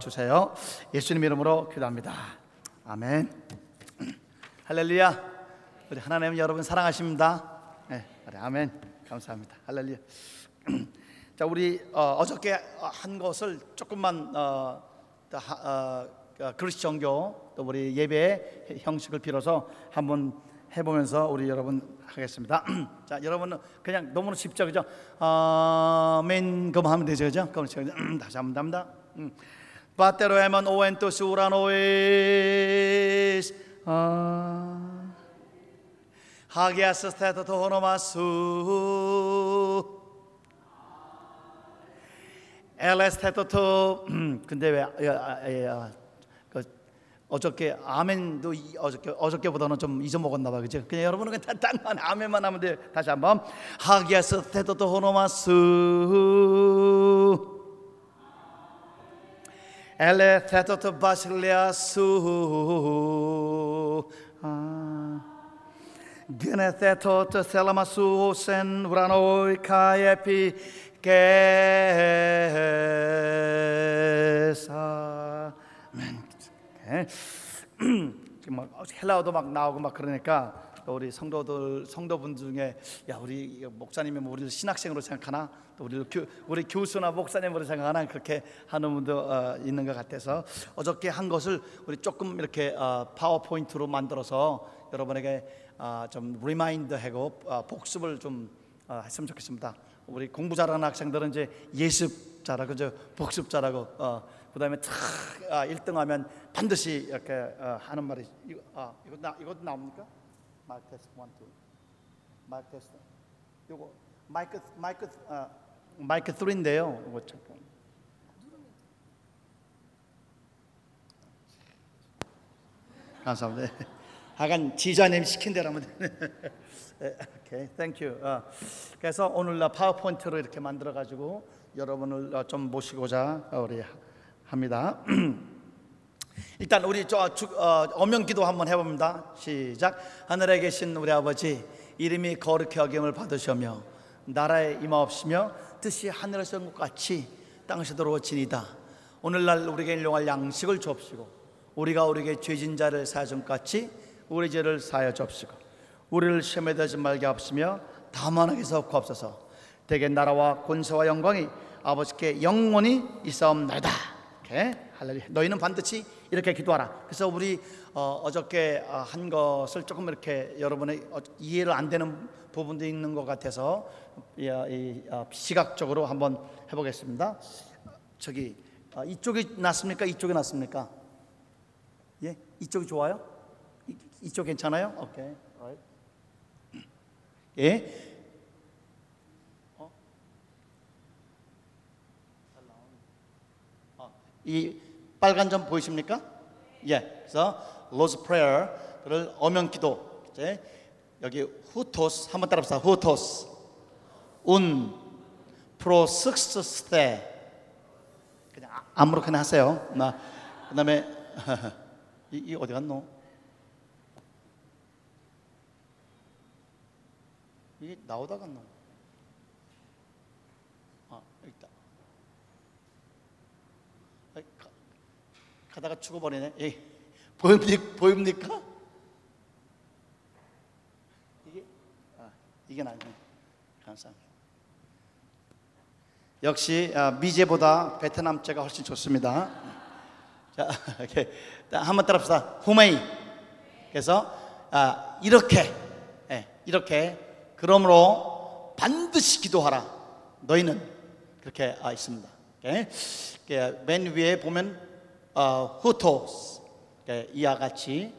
주세요. 예수님 이름으로 기도합니다. 아멘. 할렐루야. 우리 하나님 여러분 사랑하십니다. 네, 그래, 아멘. 감사합니다. 할렐루야. 자, 우리 어, 어저께 한 것을 조금만 어, 어, 어, 그리스 정교 또 우리 예배 형식을 빌어서 한번 해보면서 우리 여러분 하겠습니다. 자, 여러분은 그냥 너무나 쉽죠, 그죠? 아멘 그만 하면 되죠, 그죠? 그럼 다시 한번 답니다. 음. Patero eman oento suranois 아 하기아스 스테토 토호노마수 엘레스테토토 근데 왜 야, 야, 야, 그 어저께 아멘도 이- 어저께 어저께보다는 좀 잊어먹었나 봐 그죠? 그냥 여러분은 그냥 딱만 아멘만 하면 돼. 다시 한번. 하기아스 스테토 토 호노마수 엘레 테토토 바실리아수 그네 테토토 셀라마수 센 우라노이 카예피 게사 아멘. 오케이. 지금 막 헬라어도 막 나오고 막 그러니까 또 우리 성도들 성도분 중에 야 우리 목사님이 뭐 우리를 신학생으로 생각하나 또 우리 교, 우리 교수나 목사님으로 생각하나 그렇게 하는 분도 어, 있는 것 같아서 어저께 한 것을 우리 조금 이렇게 어, 파워포인트로 만들어서 여러분에게 어, 좀 remind하고 어, 복습을 좀 어, 했으면 좋겠습니다. 우리 공부 잘하는 학생들은 이제 예습 잘하고 저 복습 잘하고 어, 그다음에 탁 아, 1등하면 반드시 이렇게 어, 하는 말이 이거 아 이거 나 이거 나옵니까? 마이크 테스트 1 2 마이크 테스트 요거 마이크 마이크 아, 마이크 3인데요. 이거 잠깐. 감사합니다. 하간 지자님 시킨 대로 하면 되네. 네, 오케이, thank you. 어, 그래서 오늘 나 파워포인트로 이렇게 만들어 가지고 여러분을 어, 좀 모시고자 어, 우리 합니다. 일단 우리 저 주- 어, 어명 기도 한번 해봅니다. 시작. 하늘에 계신 우리 아버지 이름이 거룩히 여김을 받으시며 나라에 임하옵시며 뜻이 하늘에서 온 것 같이 땅에서도 이루어지이다. 오늘날 우리에게 일용할 양식을 주옵시고 우리가 우리에게 죄진 자를 사하준 같이 우리 죄를 사하여 주옵시고 우리를 시험에 들지 말게 하옵시며 다만 하게서 구하옵소서 대개 나라와 권세와 영광이 아버지께 영원히 있사옵나이다 이렇게. 할렐루야. 너희는 반드시 이렇게 기도하라. 그래서 우리 어, 저께한 것을 조금 이렇게 여러분의 어, 이해를 안 되는 부분도 있는 것 같아서 이, 어, 이, 어, 시각적으로 한번 해보겠습니다. 저기 어, 이쪽이 낫습니까? 이쪽이 낫습니까? 예? 이쪽이 좋아요? 이, 이쪽 괜찮아요? 오케이. 예 이 빨간 점 보이십니까? 예. 그래서 Lord's Prayer를 어명 기도. 이제 여기 οὕτως 한번 따라합시다. οὕτως. οὖν προσεύχεσθε. 그냥 아- 아무렇게나 하세요. 나 그다음에 이, 이 어디 갔노? 이게 나오다 갔노? 아, 여기 있다. 아이, 가, 가다가 죽어버리네. 예. 보입니까? 보입니까? 이게 아, 이게 나네. 감사합니다. 역시 아, 미제보다 베트남제가 훨씬 좋습니다. 자, 이렇게 한번 따라합시다. 후메이. 그래서 아, 이렇게 예, 이렇게 그러므로 반드시 기도하라. 너희는 그렇게 아, 있습니다. 오케이? 이렇게 맨 위에 보면 어, 후토스 이렇게 이와 같이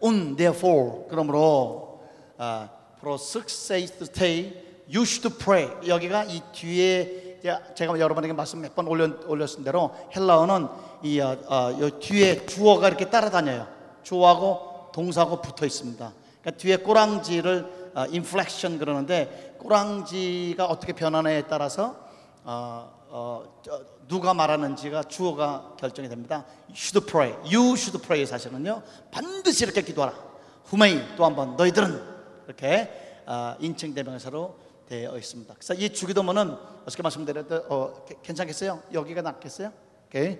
on therefore 그러므로 어, for success to stay you should pray. 여기가 이 뒤에 제가- 여러분에게 말씀 몇 번 올렸은 대로 헬라어는 이 어, 어, 요 뒤에 주어가 이렇게 따라다녀요. 주어하고 동사하고 붙어 있습니다. 그러니까 뒤에 꼬랑지를 어, inflection 그러는데 꼬랑지가 어떻게 변하느냐에 따라서 어, 어, 저, 누가 말하는지가 주어가 결정이 됩니다. Should pray. You should pray 사실은요. 반드시 이렇게 기도하라. 후메이 또 한 번 너희들은 이렇게 어, 인칭 대명사로 되어 있습니다. 그래서 이 주기도문은 어떻게 말씀드렸도 어, 괜찮겠어요? 여기가 낫겠어요? 오케이.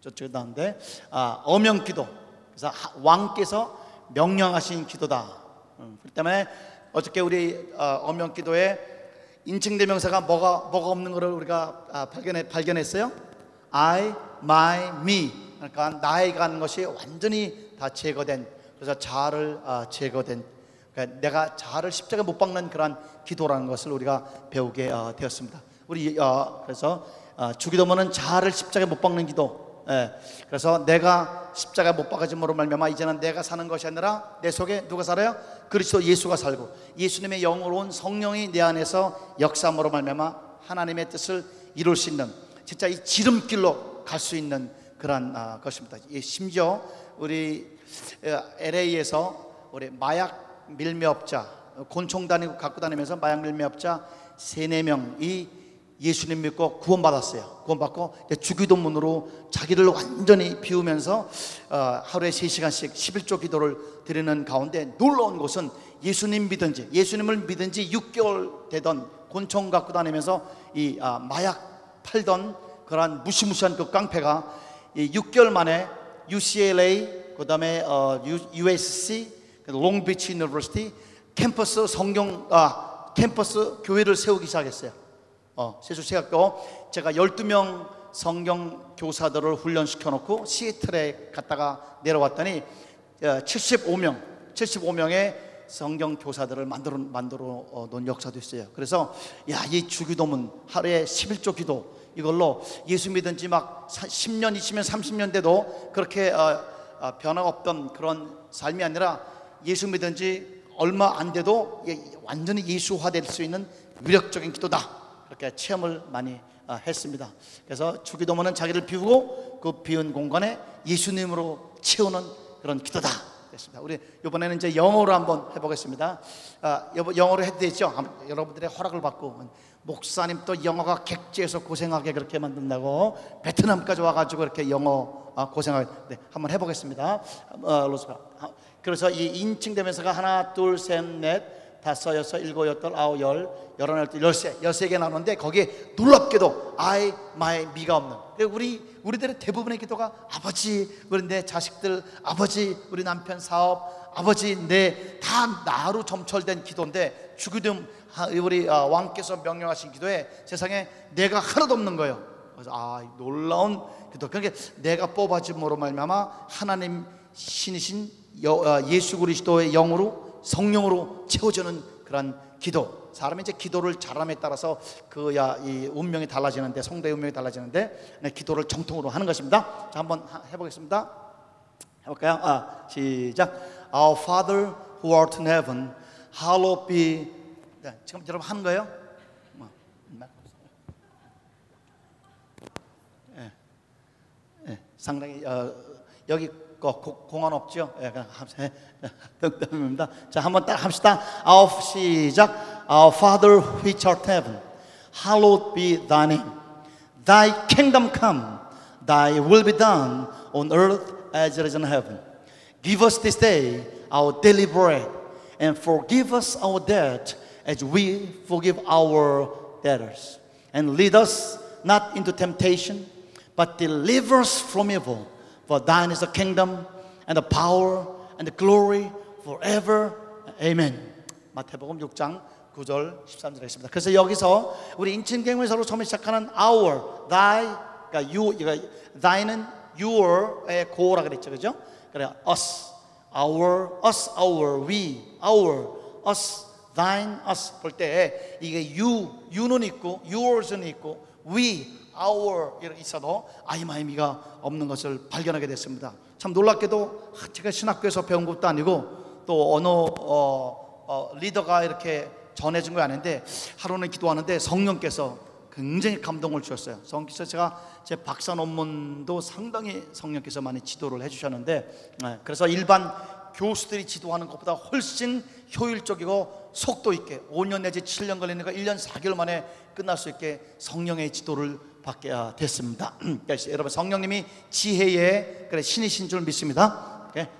저쪽에 나오는데 아, 어명기도. 그래서 하- 왕께서 명령하신 기도다. 음, 그렇기 때문에 어저께 우리 어, 어명기도에 인칭 대명사가 뭐가 뭐가 없는 것을 우리가 아, 발견해 발견했어요. I, my, me. 그러니까 나이가 하는 것이 완전히 다 제거된 그래서 자아를 아, 제거된 그러니까 내가 자아를 십자가에 못 박는 그러한 기도라는 것을 우리가 배우게 어, 되었습니다. 우리 어, 그래서 어, 주기도문은 자아를 십자가에 못 박는 기도. 예, 그래서 내가 십자가에 못 박아짐으로 말미암아 이제는 내가 사는 것이 아니라 내 속에 누가 살아요? 그리스도 예수가 살고 예수님의 영으로 온 성령이 내 안에서 역사함으로 말미암아 하나님의 뜻을 이룰 수 있는 진짜 이 지름길로 갈 수 있는 그러한 아, 것입니다. 예, 심지어 우리 LA에서 우리 마약 밀매업자 곤총 다니고 갖고 다니면서 마약 밀매업자 세네 명이 예수님 믿고 구원받았어요. 구원받고 주기도문으로 자기를 완전히 비우면서 어, 하루에 세 시간씩 11조 기도를 드리는 가운데 놀라운 것은 예수님 믿은지 예수님을 믿은지 6개월 되던 곤총 갖고 다니면서 이 아, 마약 팔던 그러한 무시무시한 그 깡패가 이 6개월 만에 UCLA 그다음에 어, USC Long Beach University 캠퍼스 성경 아 캠퍼스 교회를 세우기 시작했어요. 어, 세수세학교 제가 12명 성경 교사들을 훈련시켜 놓고 시애틀에 갔다가 내려왔더니 어, 75명 75명의 성경 교사들을 만들어 만들어 어, 놓은 역사도 있어요. 그래서 야, 이 주기도문 하루에 11조 기도 이걸로 예수 믿은 지 막 10년, 20년, 30년 돼도 그렇게 어, 어, 변화가 없던 그런 삶이 아니라 예수 믿은 지 얼마 안 돼도 예, 완전히 예수화될 수 있는 위력적인 기도다. 그렇게 체험을 많이 어, 했습니다. 그래서 주기도문은 자기를 비우고 그 비운 공간에 예수님으로 채우는 그런 기도다. 됐습니다. 우리 이번에는 이제 영어로 한번 해보겠습니다. 아, 영어로 해도 되죠? 여러분들의 허락을 받고 목사님 또 영어가 객지에서 고생하게 그렇게 만든다고 베트남까지 와가지고 이렇게 영어 아, 고생하게 네, 한번 해보겠습니다. 어, 로스가 아, 그래서 이 인칭되면서가 하나 둘 셋 넷 다섯 여섯 일곱 여덟 아홉 열 열한 열둘 열세 열세 개 나오는데 거기에 놀랍게도 I, my, me가 없는 우리 우리들의 대부분의 기도가 아버지 우리 내 자식들 아버지 우리 남편 사업 아버지 내다 나로 점철된 기도인데 주기도 우리 아, 왕께서 명령하신 기도에 세상에 내가 하나도 없는 거예요. 그래서 아 놀라운 기도. 그러니까 내가 뽑아짐으로 말미암아 하나님 신이신 여- 어, 예수 그리스도의 영으로 성령으로 채워주는 그런 기도. 사람이 이제 기도를 잘함에 따라서 그야 이 운명이 달라지는데 성도의 운명이 달라지는데 네, 기도를 정통으로 하는 것입니다. 자 한번 하- 해보겠습니다. 해볼까요? 아 시작. Our Father who art in heaven, hallowed be. 네, 지금 여러분 하는 거예요? 뭐, 예, 예, 상당히 어, 여기 거 고- 공안 없죠? 예, 그냥 합세 덕담입니다. 자, 한번 딱 합시다. Our 시작. Our Father which art in heaven, hallowed be thy name. Thy kingdom come, thy will be done on earth as it is in heaven. Give us this day our daily bread, and forgive us our debt as we forgive our debtors. And lead us not into temptation, but deliver us from evil. For thine is the kingdom, and the power, and the glory forever. Amen. 마태복음 6장 9절 13절에 있습니다. 그래서 여기서 우리 인칭경에서로 처음에 시작하는 our, thy, 그러니까 you, 그러니까 thy는 your의 고라 그랬죠, 그죠? 그래 us, our, us, our, we, our, us, thine, us 볼 때 이게 you, you는 있고 yours는 있고 we, our 이렇게 있어도 아이마이미가 없는 것을 발견하게 됐습니다. 참 놀랍게도 제가 신학교에서 배운 것도 아니고 또 어느 어, 어, 리더가 이렇게 전해준 거 아닌데 하루는 기도하는데 성령께서 굉장히 감동을 주셨어요. 성령께서 제가 제 박사 논문도 상당히 성령께서 많이 지도를 해주셨는데 네, 그래서 일반 교수들이 지도하는 것보다 훨씬 효율적이고 속도 있게 5년 내지 7년 걸리니까 1년 4개월 만에 끝날 수 있게 성령의 지도를 받게 아, 됐습니다. 그래서 여러분 성령님이 지혜의 그래 신이신 줄 믿습니다.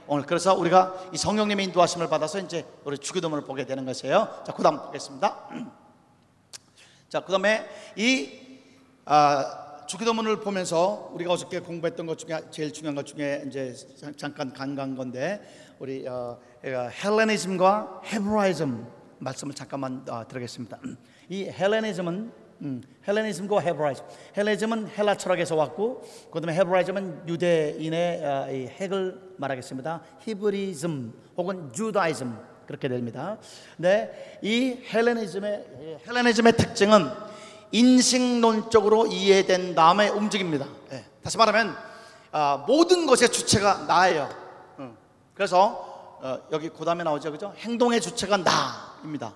오늘 그래서 우리가 이 성령님의 인도하심을 받아서 이제 우리 주기도문을 보게 되는 것이에요. 자, 그다음 보겠습니다. 자, 그다음에 이 아, 주기도문을 보면서 우리가 어저께 공부했던 것 중에 제일 중요한 것 중에 이제 잠- 잠깐 간간 건데 우리 어, 어, 헬레니즘과 헤브라이즘 말씀을 잠깐만 어, 드리겠습니다. 이 헬레니즘은 음, 헬레니즘과 헤브라이즘. 헬레니즘은 헬라 철학에서 왔고, 그다음에 헤브라이즘은 유대인의 어, 이 핵을 말하겠습니다. 히브리즘 혹은 주다이즘 그렇게 됩니다. 네, 이 헬레니즘의 이 헬레니즘의 특징은 인식론적으로 이해된 다음에 움직입니다. 예, 다시 말하면 아, 모든 것의 주체가 나예요. 음, 그래서 어, 여기 고담에 나오죠, 그죠? 행동의 주체가 나입니다.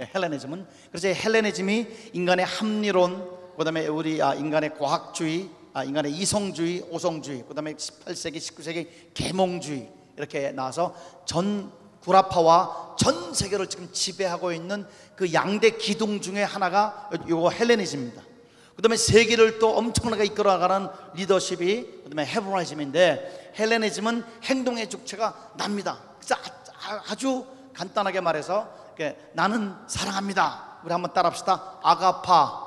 예, 헬레니즘은 그래서 이 헬레니즘이 인간의 합리론, 그다음에 우리 아, 인간의 과학주의, 아, 인간의 이성주의, 오성주의, 그다음에 18세기, 19세기 계몽주의 이렇게 나와서 전 구라파와 전 세계를 지금 지배하고 있는 그 양대 기둥 중에 하나가 요거 헬레니즘입니다. 그다음에 세계를 또 엄청나게 이끌어가는 리더십이 그다음에 헤브라이즘인데 헬레니즘은 행동의 주체가 납니다. 그래서 아- 아주 간단하게 말해서 이렇게 나는 사랑합니다. 우리 한번 따라합시다. 아가파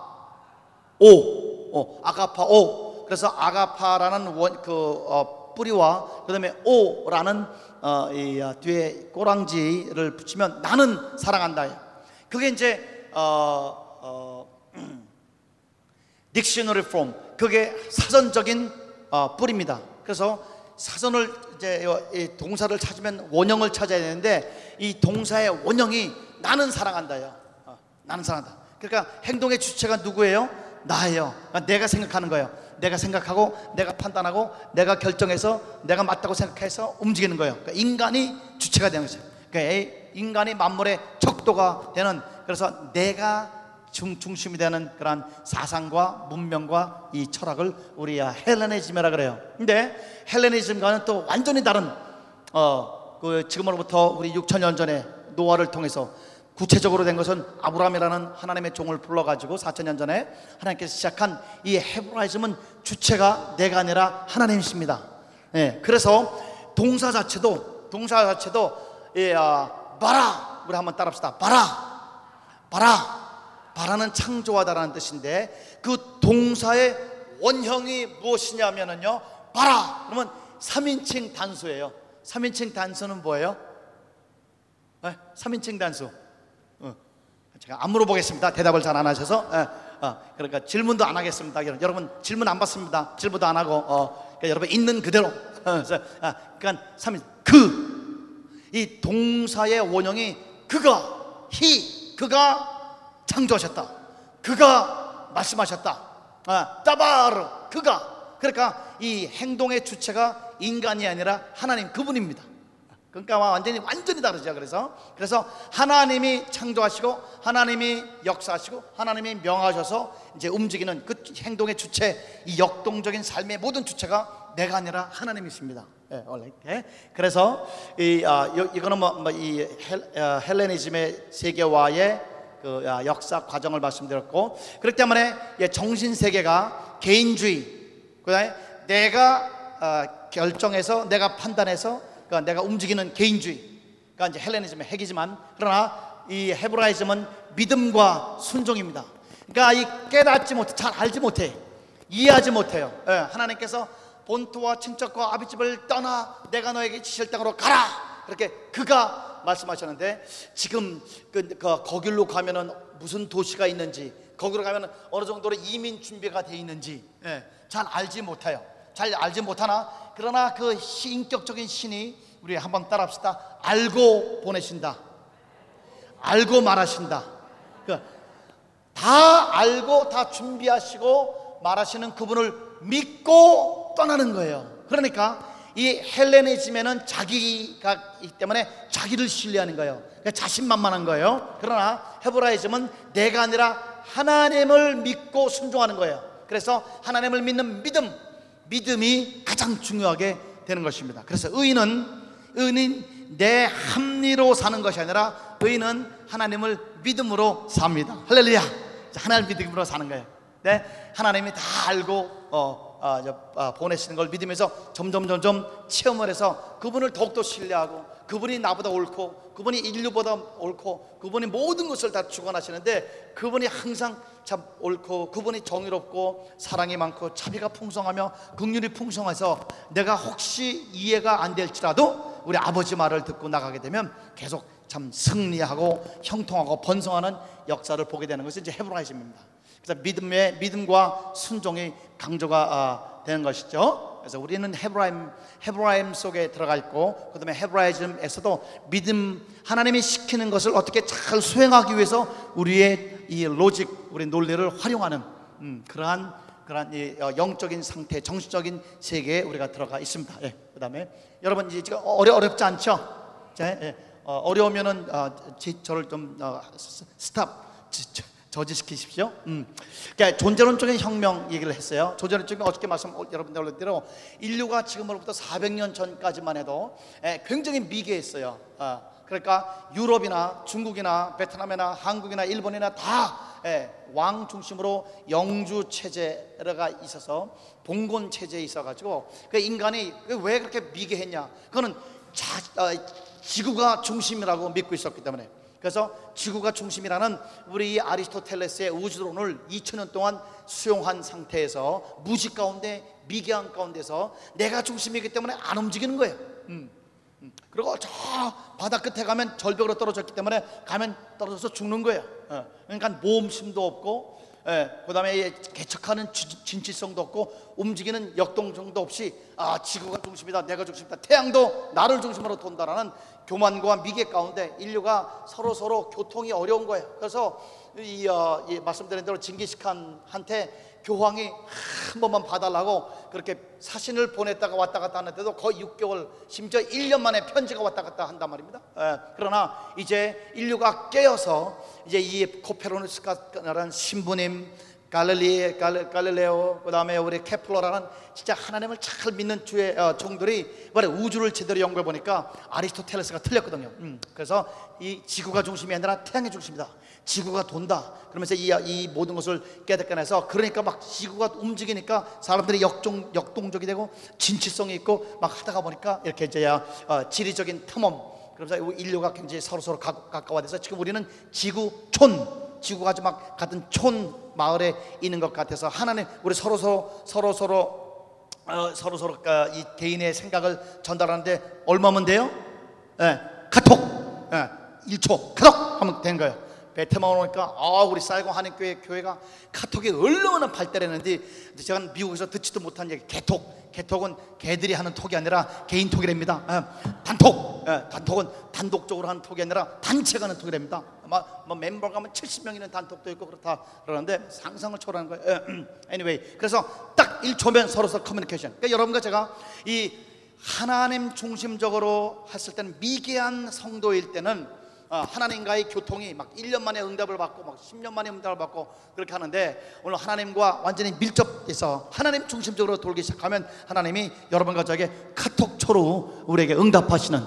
오, 어, 아가파 오. 그래서 아가파라는 원, 그 어, 뿌리와 그다음에 오라는 어, 이 어, 뒤에 꼬랑지를 붙이면 나는 사랑한다. 그게 이제 어, 어, 딕셔너리 폼 그게 사전적인 어, 뿌리입니다. 그래서 사전을 이제 이 동사를 찾으면 원형을 찾아야 되는데 이 동사의 원형이 나는 사랑한다요. 어, 나는 사랑한다. 그러니까 행동의 주체가 누구예요? 나예요. 그러니까 내가 생각하는 거예요. 내가 생각하고 내가 판단하고 내가 결정해서 내가 맞다고 생각해서 움직이는 거예요. 그러니까 인간이 주체가 되는 거죠. 그러니까 이 인간이 만물의 척도가 되는 그래서 내가 중, 중심이 되는 그러한 사상과 문명과 이 철학을 우리 헬레니즘이라 그래요. 근데 헬레니즘과는 또 완전히 다른 어, 그 지금으로부터 우리 6천 년 전에 노아를 통해서 구체적으로 된 것은 아브라함이라는 하나님의 종을 불러가지고 4천 년 전에 하나님께서 시작한 이 헤브라이즘은 주체가 내가 아니라 하나님이십니다. 예, 그래서 동사 자체도 동사 자체도 예, 아, 바라 우리 한번 따라합시다. 바라 바라 바라는 창조하다라는 뜻인데 그 동사의 원형이 무엇이냐면은요. 바라! 그러면 3인칭 단수예요. 3인칭 단수는 뭐예요? 네, 3인칭 단수. 어, 제가 안 물어보겠습니다. 대답을 잘 안 하셔서. 예, 어, 그러니까 질문도 안 하겠습니다. 여러분 질문 안 받습니다. 질문도 안 하고 어, 그러니까 여러분 있는 그대로. 어, 아, 그러니까 3인 그 이 동사의 원형이 그가 히 그가 창조하셨다. 그가 말씀하셨다. 아, 따바르 그가 그러니까 이 행동의 주체가 인간이 아니라 하나님 그분입니다. 그러니까 완전히 완전히 다르죠. 그래서 그래서 하나님이 창조하시고 하나님이 역사하시고 하나님이 명하셔서 이제 움직이는 그 행동의 주체 이 역동적인 삶의 모든 주체가 내가 아니라 하나님이십니다. 예, 원래. 예. 그래서 이 아, 요- 이거는 뭐이 헬레니즘의 세계화의 그 아, 역사 과정을 말씀드렸고 그렇기 때문에 예, 정신 세계가 개인주의 그다음에 내가 아, 결정해서 내가 판단해서 그러니까 내가 움직이는 개인주의 그러니까 이제 헬레니즘의 핵이지만 그러나 이 헤브라이즘은 믿음과 순종입니다. 그러니까 이 깨닫지 못해 잘 알지 못해 이해하지 못해요. 예, 하나님께서 본토와 친척과 아비집을 떠나 내가 너에게 지실 땅으로 가라 그렇게 그가 말씀하셨는데 지금 그, 그 거길로 가면은 무슨 도시가 있는지 거기로 가면은 어느 정도로 이민 준비가 돼 있는지 예, 잘 알지 못해요. 잘 알지 못하나 그러나 그 시- 인격적인 신이 우리 한번 따라합시다. 알고 보내신다. 알고 말하신다. 그다 알고 다 준비하시고 말하시는 그분을 믿고 떠나는 거예요. 그러니까 이 헬레니즘에는 자기가 있기 때문에 자기를 신뢰하는 거예요. 그러니까 자신만만한 거예요. 그러나 헤브라이즘은 내가 아니라 하나님을 믿고 순종하는 거예요. 그래서 하나님을 믿는 믿음, 믿음이 가장 중요하게 되는 것입니다. 그래서 의인은 의인은 내 합리로 사는 것이 아니라 의인은 하나님을 믿음으로 삽니다. 할렐루야. 하나님 믿음으로 사는 거예요. 네, 하나님이 다 알고 어, 보내시는 걸 믿으면서 점점 점점 체험을 해서 그분을 더욱더 신뢰하고 그분이 나보다 옳고 그분이 인류보다 옳고 그분이 모든 것을 다 주관하시는데 그분이 항상 참 옳고 그분이 정의롭고 사랑이 많고 자비가 풍성하며 긍휼이 풍성해서 내가 혹시 이해가 안 될지라도 우리 아버지 말을 듣고 나가게 되면 계속 참 승리하고 형통하고 번성하는 역사를 보게 되는 것이 이제 헤브라이즘입니다. 믿음의 믿음과 순종이 강조가 아, 되는 것이죠. 그래서 우리는 헤브라임 헤브라임 속에 들어가 있고 그다음에 헤브라이즘에서도 믿음 하나님이 시키는 것을 어떻게 잘 수행하기 위해서 우리의 이 로직 우리 논리를 활용하는 음, 그러한 그러한 이 어, 영적인 상태, 정신적인 세계에 우리가 들어가 있습니다. 예, 그다음에 여러분 이제 어려 어렵지 않죠? 자, 예, 어, 어려우면은 어, 지- 저를 좀 어, 스- 스탑 지- 저- 저지시키십시오. 음. 그러니까 존재론적인 혁명 얘기를 했어요. 존재론적인 어저께 말씀 어, 여러분들 올렸대로 인류가 지금으로부터 400년 전까지만 해도 예, 굉장히 미개했어요. 아, 그러니까 유럽이나 중국이나 베트남이나 한국이나 일본이나 다 예, 왕 중심으로 영주 체제가 있어서 봉건 체제에 있어가지고 그 인간이 왜 그렇게 미개했냐? 그거는 자, 어, 지구가 중심이라고 믿고 있었기 때문에 그래서 지구가 중심이라는 우리 이 아리스토텔레스의 우주론을 2000년 동안 수용한 상태에서 무지 가운데 미개한 가운데서 내가 중심이기 때문에 안 움직이는 거예요. 음. 음. 그리고 저 바다 끝에 가면 절벽으로 떨어졌기 때문에 가면 떨어져서 죽는 거예요. 어. 그러니까 모험심도 없고, 예, 그다음에 개척하는 지- 진실성도 없고, 움직이는 역동성도 없이 아 지구가 중심이다, 내가 중심이다, 태양도 나를 중심으로 돈다라는 교만과 미개 가운데 인류가 서로 서로 교통이 어려운 거예요. 그래서 이, 어, 이 말씀드린 대로 징기스칸한테 교황이 한 번만 봐달라고 그렇게 사신을 보냈다가 왔다 갔다 하는데도 거의 6개월 심지어 1년 만에 편지가 왔다 갔다 한단 말입니다. 예, 그러나 이제 인류가 깨어서 이제 이 코페르니쿠스라는 신부님 갈릴리 갈레, 갈릴레오 그 다음에 우리 케플러라는 진짜 하나님을 잘 믿는 주의 어, 종들이 이번에 우주를 제대로 연구해 보니까 아리스토텔레스가 틀렸거든요. 음, 그래서 이 지구가 중심이 아니라 태양이 중심이다. 지구가 돈다. 그러면서 이, 이 모든 것을 깨닫게해서 그러니까 막 지구가 움직이니까 사람들이 역종, 역동적이 되고 진취성이 있고 막 하다가 보니까 이렇게 이제 어, 지리적인 탐험 그러면서 인류가 굉장히 서로 서로 가, 가까워져서 지금 우리는 지구촌 지구가 아주 막 같은 촌 마을에 있는 것 같아서 하나님 우리 서로 서로 서로 서로 어, 서로 서로 어, 이 개인의 생각을 전달하는데 얼마면 돼요? 예, 카톡. 예, 1초 카톡 하면 된 거예요. 베트남 오니까 아 우리 쌀고 한인교회 교회가 카톡이 얼마나 발달했는지. 제가 미국에서 듣지도 못한 얘기 개톡. 개톡은 개들이 하는 톡이 아니라 개인 톡이랍니다. 예, 단톡. 예, 단톡은 단독적으로 하는 톡이 아니라 단체가 하는 톡이랍니다. 아마 뭐 멤버가 하면 70명 있는 단톡도 있고 그렇다 그러는데 상상을 초월하는 거예요. 예, anyway 그래서 딱 1초면 서로서 커뮤니케이션 그러니까 여러분과 제가 이 하나님 중심적으로 했을 때는 미개한 성도일 때는 어, 하나님과의 교통이 막 1년 만에 응답을 받고 막 10년 만에 응답을 받고 그렇게 하는데 오늘 하나님과 완전히 밀접해서 하나님 중심적으로 돌기 시작하면 하나님이 여러분과 저에게 카톡초로 우리에게 응답하시는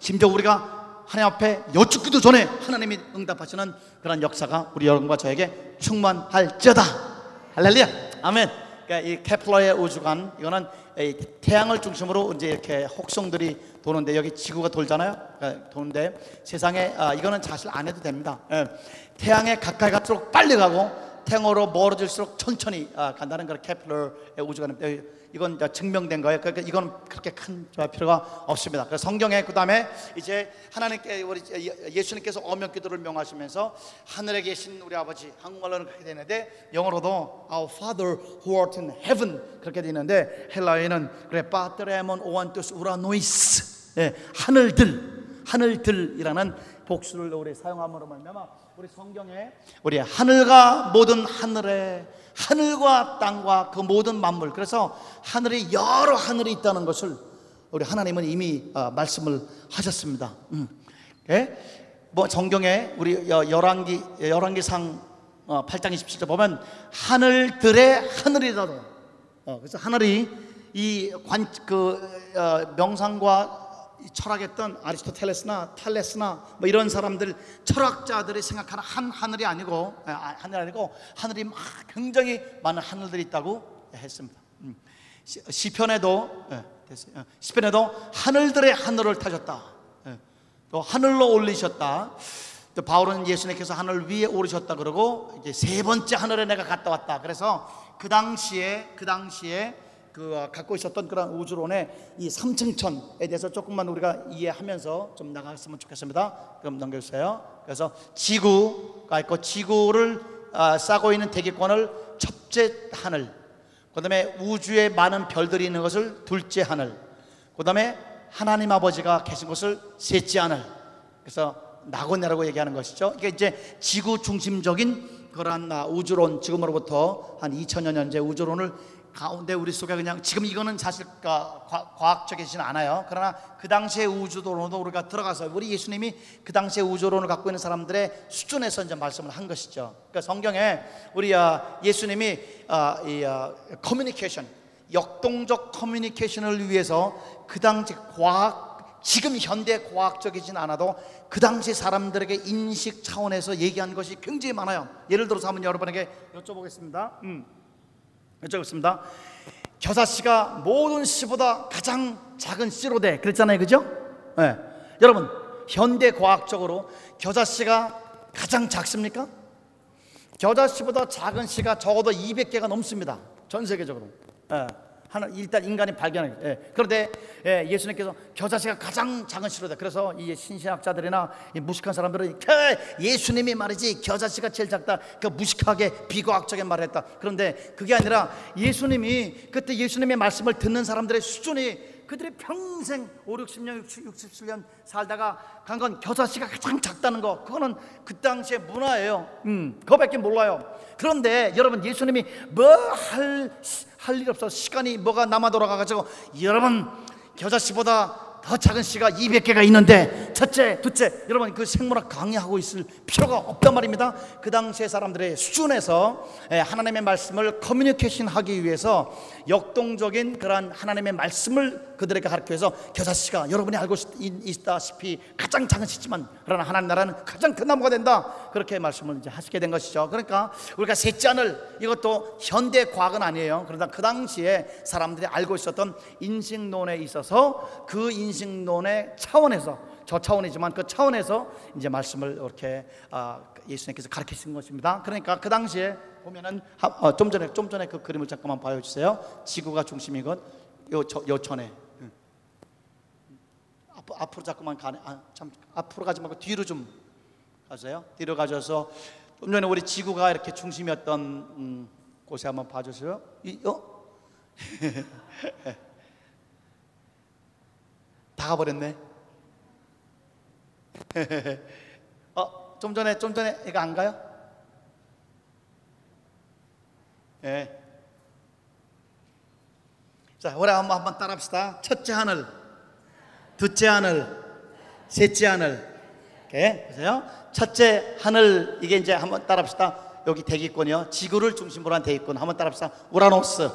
심지어 우리가 하나님 앞에 여쭙기도 전에 하나님이 응답하시는 그런 역사가 우리 여러분과 저에게 충만할지어다. 할렐루야. 아멘 그러니까 이 케플러의 우주관 이거는 이 태양을 중심으로 이제 이렇게 혹성들이 도는데 여기 지구가 돌잖아요. 그러니까 도는데 세상에 아, 이거는 사실 안 해도 됩니다. 예. 태양에 가까이 갈수록 빨리 가고 태양으로 멀어질수록 천천히 아, 간다는 그런 케플러의 우주관입니다. 이건 증명된 거예요. 그러니까 이건 그렇게 큰 필요가 없습니다. 그래서 성경에 그 다음에 이제 하나님께 우리 예수님께서 어명 기도를 명하시면서 하늘에 계신 우리 아버지 한국말로는 그렇게 되는데 영어로도 Our Father who art in heaven 그렇게 되는데 헬라어에는 그래 파트레몬 오안투스 우라노이스 예, 하늘들 하늘들이라는 복수를 우리 사용함으로 말미암아 우리 성경에 우리 하늘과 모든 하늘에 하늘과 땅과 그 모든 만물 그래서 하늘에 여러 하늘이 있다는 것을 우리 하나님은 이미 어, 말씀을 하셨습니다. 음. 예? 뭐 성경에 우리 여- 열왕기 열왕기상 어, 8장 27절 보면 하늘들의 하늘이라도 어, 그래서 하늘이 이 관그 어, 명상과 이 철학했던 아리스토텔레스나 탈레스나 뭐 이런 사람들 철학자들이 생각하는 한 하늘이 아니고 아, 아, 하늘 아니고 하늘이 막 굉장히 많은 하늘들이 있다고 했습니다. 음. 시- 시편에도 예. 어, 시편에도 하늘들의 하늘을 타셨다. 예. 또 하늘로 올리셨다. 또 바울은 예수님께서 하늘 위에 오르셨다 그러고 이제 세 번째 하늘에 내가 갔다 왔다. 그래서 그 당시에 그 당시에 그 어, 갖고 있었던 그런 우주론의 이 삼층천에 대해서 조금만 우리가 이해하면서 좀 나갔으면 좋겠습니다. 그럼 넘겨주세요. 그래서 지구가 있고 지구를 아, 싸고 있는 대기권을 첫째 하늘, 그다음에 우주에 많은 별들이 있는 것을 둘째 하늘, 그다음에 하나님 아버지가 계신 곳을 셋째 하늘. 그래서 나고네라고 얘기하는 것이죠. 이게 이제 지구 중심적인 그러한 아, 우주론 지금으로부터 한 2000여 년째 우주론을 가운데 우리 속에 그냥 지금 이거는 사실 과학적이진 않아요. 그러나 그 당시의 우주론으로 우리가 들어가서 우리 예수님이 그 당시의 우주론을 갖고 있는 사람들의 수준에서 이제 말씀을 한 것이죠. 그러니까 성경에 우리 아, 예수님이 아, 이 아, 커뮤니케이션 역동적 커뮤니케이션을 위해서 그 당시 과학 지금 현대 과학적이진 않아도 그 당시 사람들에게 인식 차원에서 얘기한 것이 굉장히 많아요. 예를 들어서 한번 여러분에게 여쭤보겠습니다. 음. 여쭤보겠습니다. 겨자 씨가 모든 씨보다 가장 작은 씨로 돼. 그랬잖아요. 그죠? 네. 여러분, 현대 과학적으로 겨자 씨가 가장 작습니까? 겨자 씨보다 작은 씨가 적어도 200개가 넘습니다. 전 세계적으로. 예. 하나 일단 인간이 발견한 예. 그런데 예, 예수님께서 겨자 씨가 가장 작은 씨로다. 그래서 이 신신학자들이나 이 무식한 사람들은 그 예수님이 말이지 겨자 씨가 제일 작다. 그 무식하게 비과학적인 말을 했다. 그런데 그게 아니라 예수님이 그때 예수님의 말씀을 듣는 사람들의 수준이 그들이 평생 5, 60년, 60, 67년 살다가 간 건 겨자씨가 가장 작다는 거 그거는 그 당시의 문화예요 음, 그거밖에 몰라요 그런데 여러분 예수님이 뭐 뭐할 할 일 없어. 시간이 뭐가 남아 돌아가가지고 여러분 겨자씨보다 더 작은 씨가 200개가 있는데 첫째, 둘째 여러분 그 생물학 강의하고 있을 필요가 없단 말입니다. 그 당시의 사람들의 수준에서 예, 하나님의 말씀을 커뮤니케이션 하기 위해서 역동적인 그러한 하나님의 말씀을 그들에게 가르쳐서 겨자 씨가 여러분이 알고 있- 있다시피 가장 작은 씨지만 그러나 하나님 나라는 가장 큰 나무가 된다. 그렇게 말씀을 이제 하시게 된 것이죠. 그러니까 우리가 셋째 하늘 이것도 현대 과학은 아니에요. 그러나 그 당시에 사람들이 알고 있었던 인식론에 있어서 그 인식 론의 차원에서 저 차원이지만 그 차원에서 이제 말씀을 이렇게 아, 예수님께서 가르치신 것입니다. 그러니까 그 당시에 보면은 하- 어, 좀 전에 좀 전에 그 그림을 잠깐만 봐주세요. 지구가 중심이건 요, 저, 요 천에 응. 앞, 앞으로 자꾸만 가네. 아, 참 앞으로 가지 말고 뒤로 좀 가세요. 뒤로 가셔서 좀 전에 우리 지구가 이렇게 중심이었던 음, 곳에 한번 봐주세요. 이, 어? 다 가버렸네. 어, 좀 전에 좀 전에 이거 안 가요? 예. 자, 우리 한번 한번 따라합시다. 첫째 하늘, 둘째 하늘, 셋째 하늘. 이렇게 보세요. 첫째 하늘 이게 이제 한번 따라합시다. 여기 대기권이요. 지구를 중심으로 한 대기권 한번 따라합시다. 우라노스.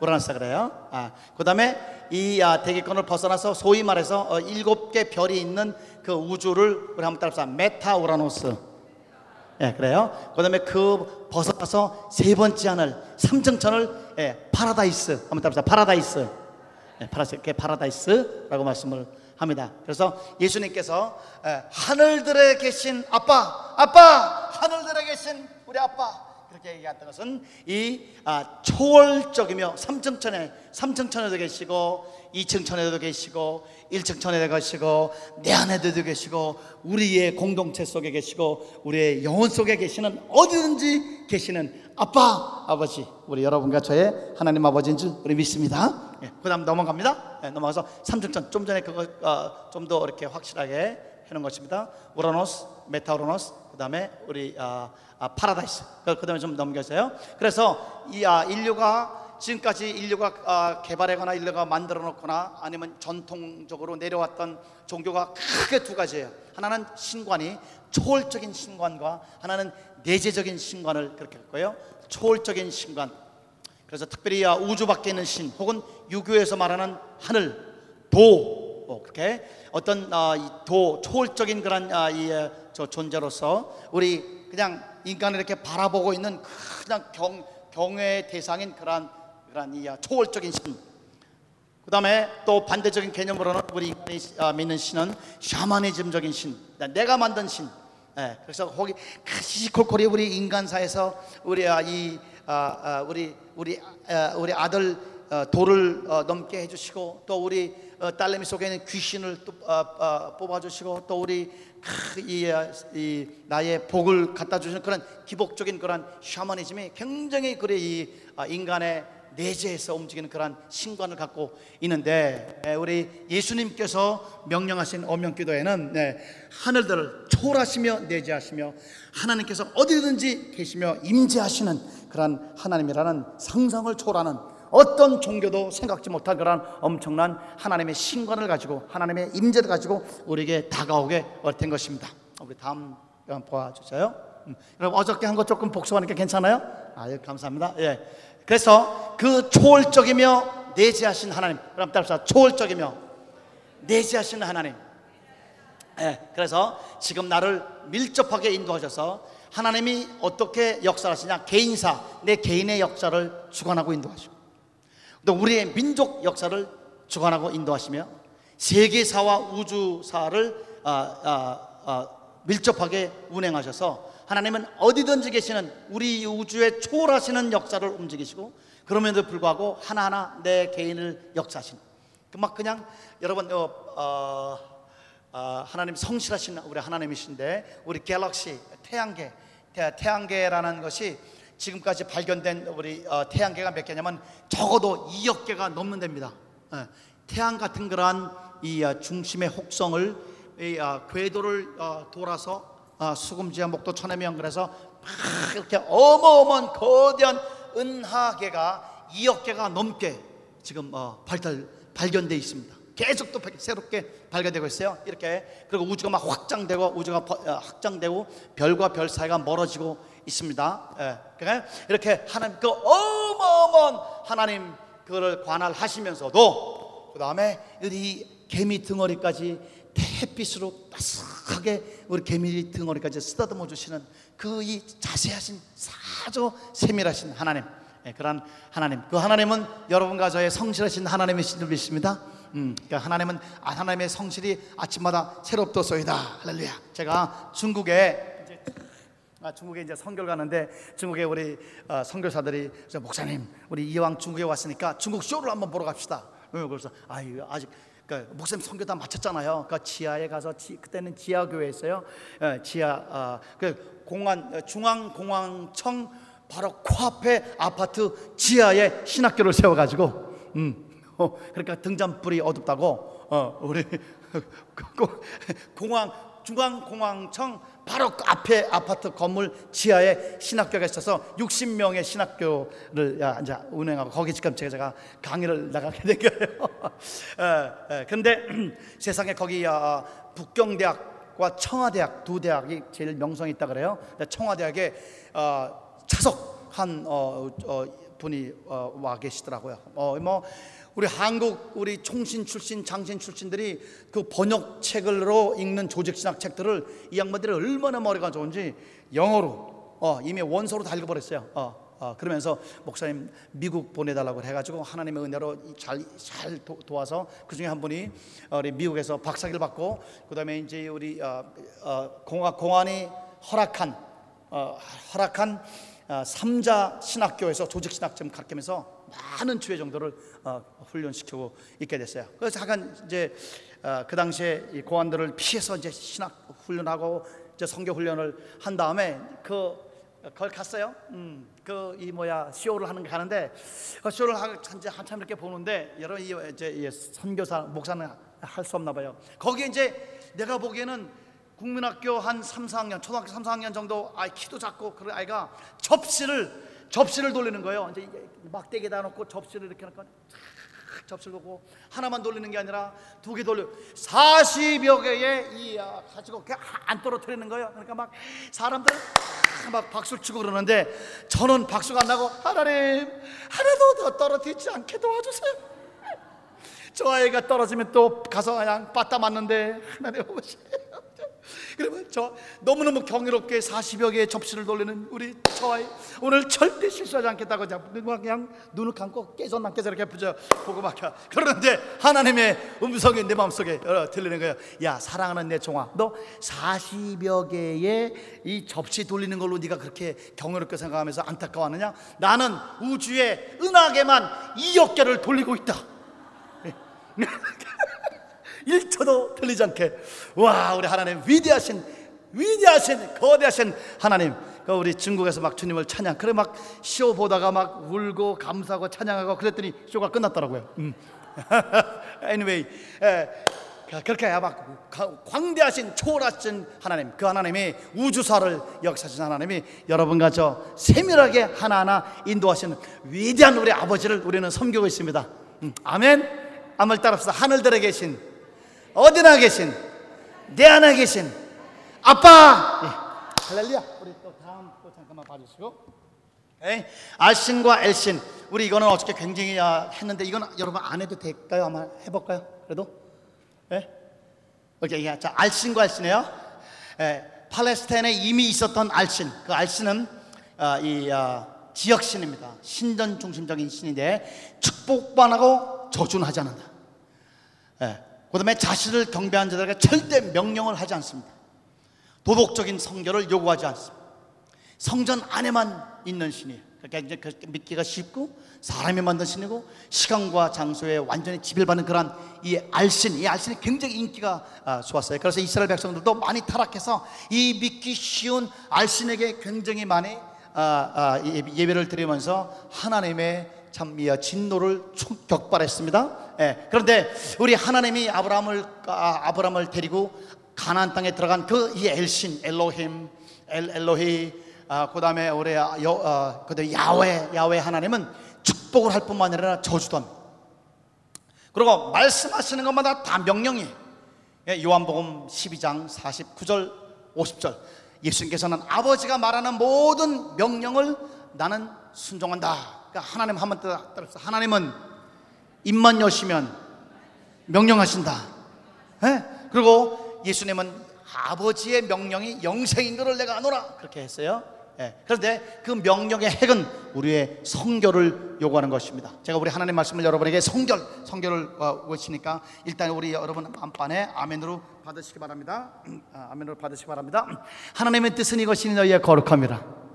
우라노스 그래요. 아, 그다음에 이 아, 대기권을 벗어나서 소위 말해서 어, 일곱 개 별이 있는 그 우주를 우리 한번 따라합시다. 메타 우라노스. 예, 그래요. 그다음에 그 벗어나서 세 번째 하늘, 삼층천을 예, 파라다이스 한번 따라합시다. 파라다이스. 예, 그게 파라다이스라고 말씀을 합니다. 그래서 예수님께서 예, 하늘들에 계신 아빠, 아빠, 하늘들에 계신 우리 아빠 그렇게 얘기했던 것은 이 아, 초월적이며 삼층천에 삼층천에도 계시고 이층천에도 계시고 일층천에도 계시고 내 안에도 계시고 우리의 공동체 속에 계시고 우리의 영혼 속에 계시는 어디든지 계시는 아빠 아버지 우리 여러분과 저의 하나님 아버지인 줄 우리 믿습니다. 예, 그다음 넘어갑니다. 예, 넘어가서 삼층천 좀 전에 그거 어, 좀더 이렇게 확실하게 해놓은 것입니다. 우라노스, 메타우라노스, 그 다음에 우리 아, 아, 파라다이스. 그- 그다음에 좀 넘겨주세요. 그래서 이 아, 인류가 지금까지 인류가 아, 개발하거나 인류가 만들어 놓거나 아니면 전통적으로 내려왔던 종교가 크게 두 가지예요. 하나는 신관이 초월적인 신관과 하나는 내재적인 신관을 그렇게 할 거예요. 초월적인 신관. 그래서 특별히 아, 우주 밖에 있는 신 혹은 유교에서 말하는 하늘, 도 어, 그렇게 어떤 아, 이도 초월적인 그런 아, 이, 에, 저 존재로서 우리 그냥 인간을 이렇게 바라보고 있는 그냥 경 경외의 대상인 그러한 그러한 이 아, 초월적인 신. 그 다음에 또 반대적인 개념으로는 우리 인간이 아, 믿는 신은 샤머니즘적인 신, 내가 만든 신. 예, 그래서 거기 시시콜콜이 우리 인간사에서 우리 아, 이 아, 아, 우리 우리 아, 우리 아들 어, 돌을 어, 넘게 해주시고 또 우리 어, 딸내미 속에 있는 귀신을 또 어, 어, 뽑아주시고 또 우리 크, 이, 나의 복을 갖다 주시는 그런 기복적인 그런 샤머니즘이 굉장히 그래 이 아, 인간의 내재에서 움직이는 그러한 신관을 갖고 있는데 에, 우리 예수님께서 명령하신 어명기도에는 네, 하늘들을 초월하시며 내재하시며 하나님께서 어디든지 계시며 임재하시는 그러한 하나님이라는 상상을 초월하는 어떤 종교도 생각지 못한 그러한 엄청난 하나님의 신관을 가지고 하나님의 임재를 가지고 우리에게 다가오게 된 것입니다. 우리 다음 보아주세요. 음, 여러분 어저께 한 거 조금 복습하니까 괜찮아요? 아유 감사합니다. 예. 그래서 그 초월적이며 내재하신 하나님. 그럼 따라서 초월적이며 내재하신 하나님. 예. 그래서 지금 나를 밀접하게 인도하셔서 하나님이 어떻게 역사하시냐 개인사 내 개인의 역사를 주관하고 인도하시고 또 우리의 민족 역사를 주관하고 인도하시며 세계사와 우주사를 아, 아, 아, 밀접하게 운행하셔서 하나님은 어디든지 계시는 우리 우주에 초월하시는 역사를 움직이시고 그럼에도 불구하고 하나하나 내 개인을 역사하시는 그막 그냥 여러분 어, 어, 어, 하나님 성실하신 우리 하나님이신데 우리 갤럭시 태양계 태, 태양계라는 것이 지금까지 발견된 우리 어, 태양계가 몇 개냐면 적어도 2억 개가 넘는 됩니다. 예, 태양 같은 그러한 이 어, 중심의 혹성을 이 어, 궤도를 어, 돌아서 어, 수금지와 목도 천해명 그래서 막 이렇게 어마어마한 거대한 은하계가 2억 개가 넘게 지금 어, 발달 발견돼 있습니다. 계속 또 발- 새롭게 발견되고 있어요. 이렇게 그리고 우주가 막 확장되고 우주가 확장되고 별과 별 사이가 멀어지고 있습니다. 예. 이렇게 하나님 그 어마어마한 하나님 그를 관할하시면서도 그 다음에 이 개미 덩어리까지 햇빛으로 따스하게 우리 개미 덩어리까지 쓰다듬어 주시는 그 이 자세하신 사조 세밀하신 하나님 예, 그런 하나님 그 하나님은 여러분과 저의 성실하신 하나님이신 줄 믿습니다. 음, 그러니까 하나님은 아, 하나님의 성실이 아침마다 새롭도소이다. 할렐루야. 제가 중국에 아, 중국에 이제 선교를 가는데 중국에 우리 어, 선교사들이 저 목사님 우리 이왕 중국에 왔으니까 중국 쇼를 한번 보러 갑시다. 어, 그래서 아유 아직 그 목사님 선교 다 마쳤잖아요. 그 지하에 가서 지, 그때는 지하 교회였어요. 어, 지하 어, 그 공안 어, 중앙 공항청 바로 코앞에 아파트 지하에 신학교를 세워가지고 음. 어, 그러니까 등잔불이 어둡다고 어, 우리 고- 공항 중앙공항청 바로 그 앞에 아파트 건물 지하에 신학교가 있어서 60명의 신학교를 야, 이제 운행하고 거기 지금 제가, 강의를 나가게 된 거예요. 에, 에, 근데 세상에 거기 아, 북경대학과 청와대학 두 대학이 제일 명성이 있다 그래요. 청와대학에 어, 차석한 어, 어, 분이 어, 와 계시더라고요. 어, 뭐 우리 한국 우리 총신 출신 장신 출신들이 그 번역 책으로 읽는 조직 신학 책들을 이 양반들이 얼마나 머리가 좋은지 영어로 어, 이미 원서로 다 읽어버렸어요. 어, 어, 그러면서 목사님 미국 보내달라고 해가지고 하나님의 은혜로 잘 잘 도와서 그 중에 한 분이 어, 우리 미국에서 박사기를 받고 그 다음에 이제 우리 어, 어, 공화 공안이 허락한 어, 허락한 어, 삼자 신학교에서 조직 신학 좀 가르치면서 많은 주의 정도를 어, 훈련시키고 있게 됐어요. 그래서 잠깐 이제 어, 그 당시에 이 고관들을 피해서 이제 신학 훈련하고 이제 성교 훈련을 한 다음에 그 거기 갔어요. 음, 그 이 뭐야 쇼를 하는 게 가는데 그 쇼를 하, 이제 한참 이렇게 보는데 여러분 이 이제 이 선교사 목사는 할 수 없나 봐요. 거기에 이제 내가 보기에는 국민학교 한 3, 4학년, 초등학교 3, 4학년 정도 아이 키도 작고 그런 아이가 접시를 접시를 돌리는 거예요. 이제 막대기에다 놓고 접시를 이렇게 놓고 탁 접시를 놓고 하나만 돌리는 게 아니라 두 개 돌려 40여 개의 이 아, 가지고 안 떨어뜨리는 거예요. 그러니까 막 사람들 막 박수를 치고 그러는데 저는 박수가 안 나고 하나님 하나도 더 떨어뜨리지 않게 도와주세요. 저 아이가 떨어지면 또 가서 그냥 빠따 맞는데 하나님 오세요. 그러면 저 너무너무 경이롭게 40여 개의 접시를 돌리는 우리 저와의 오늘 절대 실수하지 않겠다고 그냥 눈을 감고 깨져 이렇게 부져 보고 막혀 그러는데 하나님의 음성이 내 마음속에 어, 들리는 거예요. 야 사랑하는 내 종아 너 40여 개의 이 접시 돌리는 걸로 네가 그렇게 경이롭게 생각하면서 안타까워하느냐? 나는 우주의 은하계만 2억 개를 돌리고 있다 1초도 틀리지 않게. 와 우리 하나님 위대하신 위대하신 거대하신 하나님. 그 우리 중국에서 막 주님을 찬양 그래 막 쇼 보다가 막 울고 감사하고 찬양하고 그랬더니 쇼가 끝났더라고요. 음. anyway 에, 그렇게 막 광대하신 초월하신 하나님 그 하나님이 우주사를 역사하신 하나님이 여러분과 저 세밀하게 하나하나 인도하시는 위대한 우리 아버지를 우리는 섬기고 있습니다. 음. 아멘. 아무 따라서 하늘들에 계신 어디나 계신 내 안에 계신 아빠. 예. 할렐루야. 우리 또 다음 또 잠깐만 봐주시고. 에 알신과 엘신. 우리 이거는 어저께 굉장히 아, 했는데 이건 여러분 안 해도 될까요? 아마 해볼까요? 그래도? 예? 오케이. 야, 자 알신과 엘신이에요. 예, 팔레스타인에 이미 있었던 알신. 그 알신은 아, 이 아, 지역신입니다. 신전 중심적인 신인데 축복만 하고 저주는 하지 않는다. 예. 그 다음에 자신을 경배한 자들에게 절대 명령을 하지 않습니다. 도덕적인 성결을 요구하지 않습니다. 성전 안에만 있는 신이에요. 그러니까 이제 그 믿기가 쉽고 사람이 만든 신이고 시간과 장소에 완전히 지배받는 그런 이 알신, 이 알신이 굉장히 인기가 아, 좋았어요. 그래서 이스라엘 백성들도 많이 타락해서 이 믿기 쉬운 알신에게 굉장히 많이 아, 아, 예배를 드리면서 하나님의 참 진노를 격발했습니다. 예, 그런데 우리 하나님이 아브라함을 아, 아브라함을 데리고 가나안 땅에 들어간 그 이 엘신 엘로힘 엘 엘로히 아, 그다음에 우리 여 어, 그다음 야외 야외 하나님은 축복을 할 뿐만 아니라 저주도 합니다. 그리고 말씀하시는 것마다 다 명령이 예, 요한복음 12장 49절 50절 예수님께서는 아버지가 말하는 모든 명령을 나는 순종한다. 그러니까 하나님 한번 따라서 하나님은 입만 여시면 명령하신다. 예? 그리고 예수님은 아버지의 명령이 영생인 것을 내가 아노라 그렇게 했어요. 예. 그런데 그 명령의 핵은 우리의 성결을 요구하는 것입니다. 제가 우리 하나님 말씀을 여러분에게 성결, 성결을 어, 외치니까 일단 우리 여러분 안반에 아멘으로 받으시기 바랍니다. 아, 아멘으로 받으시기 바랍니다. 하나님의 뜻은 이것이 너희의 거룩함이라.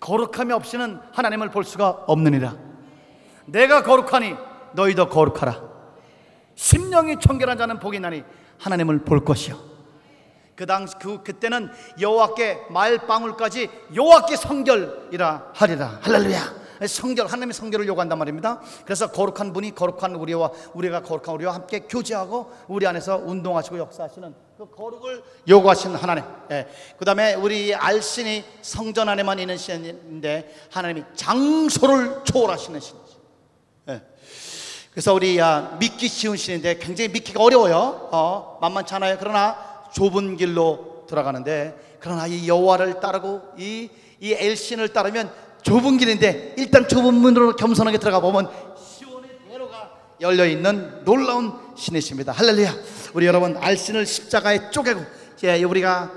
거룩함이 없이는 하나님을 볼 수가 없느니라. 내가 거룩하니 너희도 거룩하라. 심령이 청결한 자는 복이 나니 하나님을 볼 것이요. 그 당시 그 그때는 여호와께 말방울까지 여호와께 성결이라 하리라. 할렐루야. 성결 하나님의 성결을 요구한단 말입니다. 그래서 거룩한 분이 거룩한 우리와 우리가 거룩한 우리와 함께 교제하고 우리 안에서 운동하시고 역사하시는 그 거룩을 요구하시는 하나님. 예. 그 다음에 우리 알신이 성전 안에만 있는 신인데 하나님이 장소를 초월하시는 신이죠. 예. 그래서 우리 야, 믿기 쉬운 신인데 굉장히 믿기가 어려워요. 어, 만만치 않아요. 그러나 좁은 길로 들어가는데 그러나 이 여호와를 따르고 이, 이 엘신을 따르면 좁은 길인데 일단 좁은 문으로 겸손하게 들어가 보면 시온의 대로가 열려 있는 놀라운 신이십니다. 할렐루야. 우리 여러분 알신을 십자가에 쪼개고 예, 우리가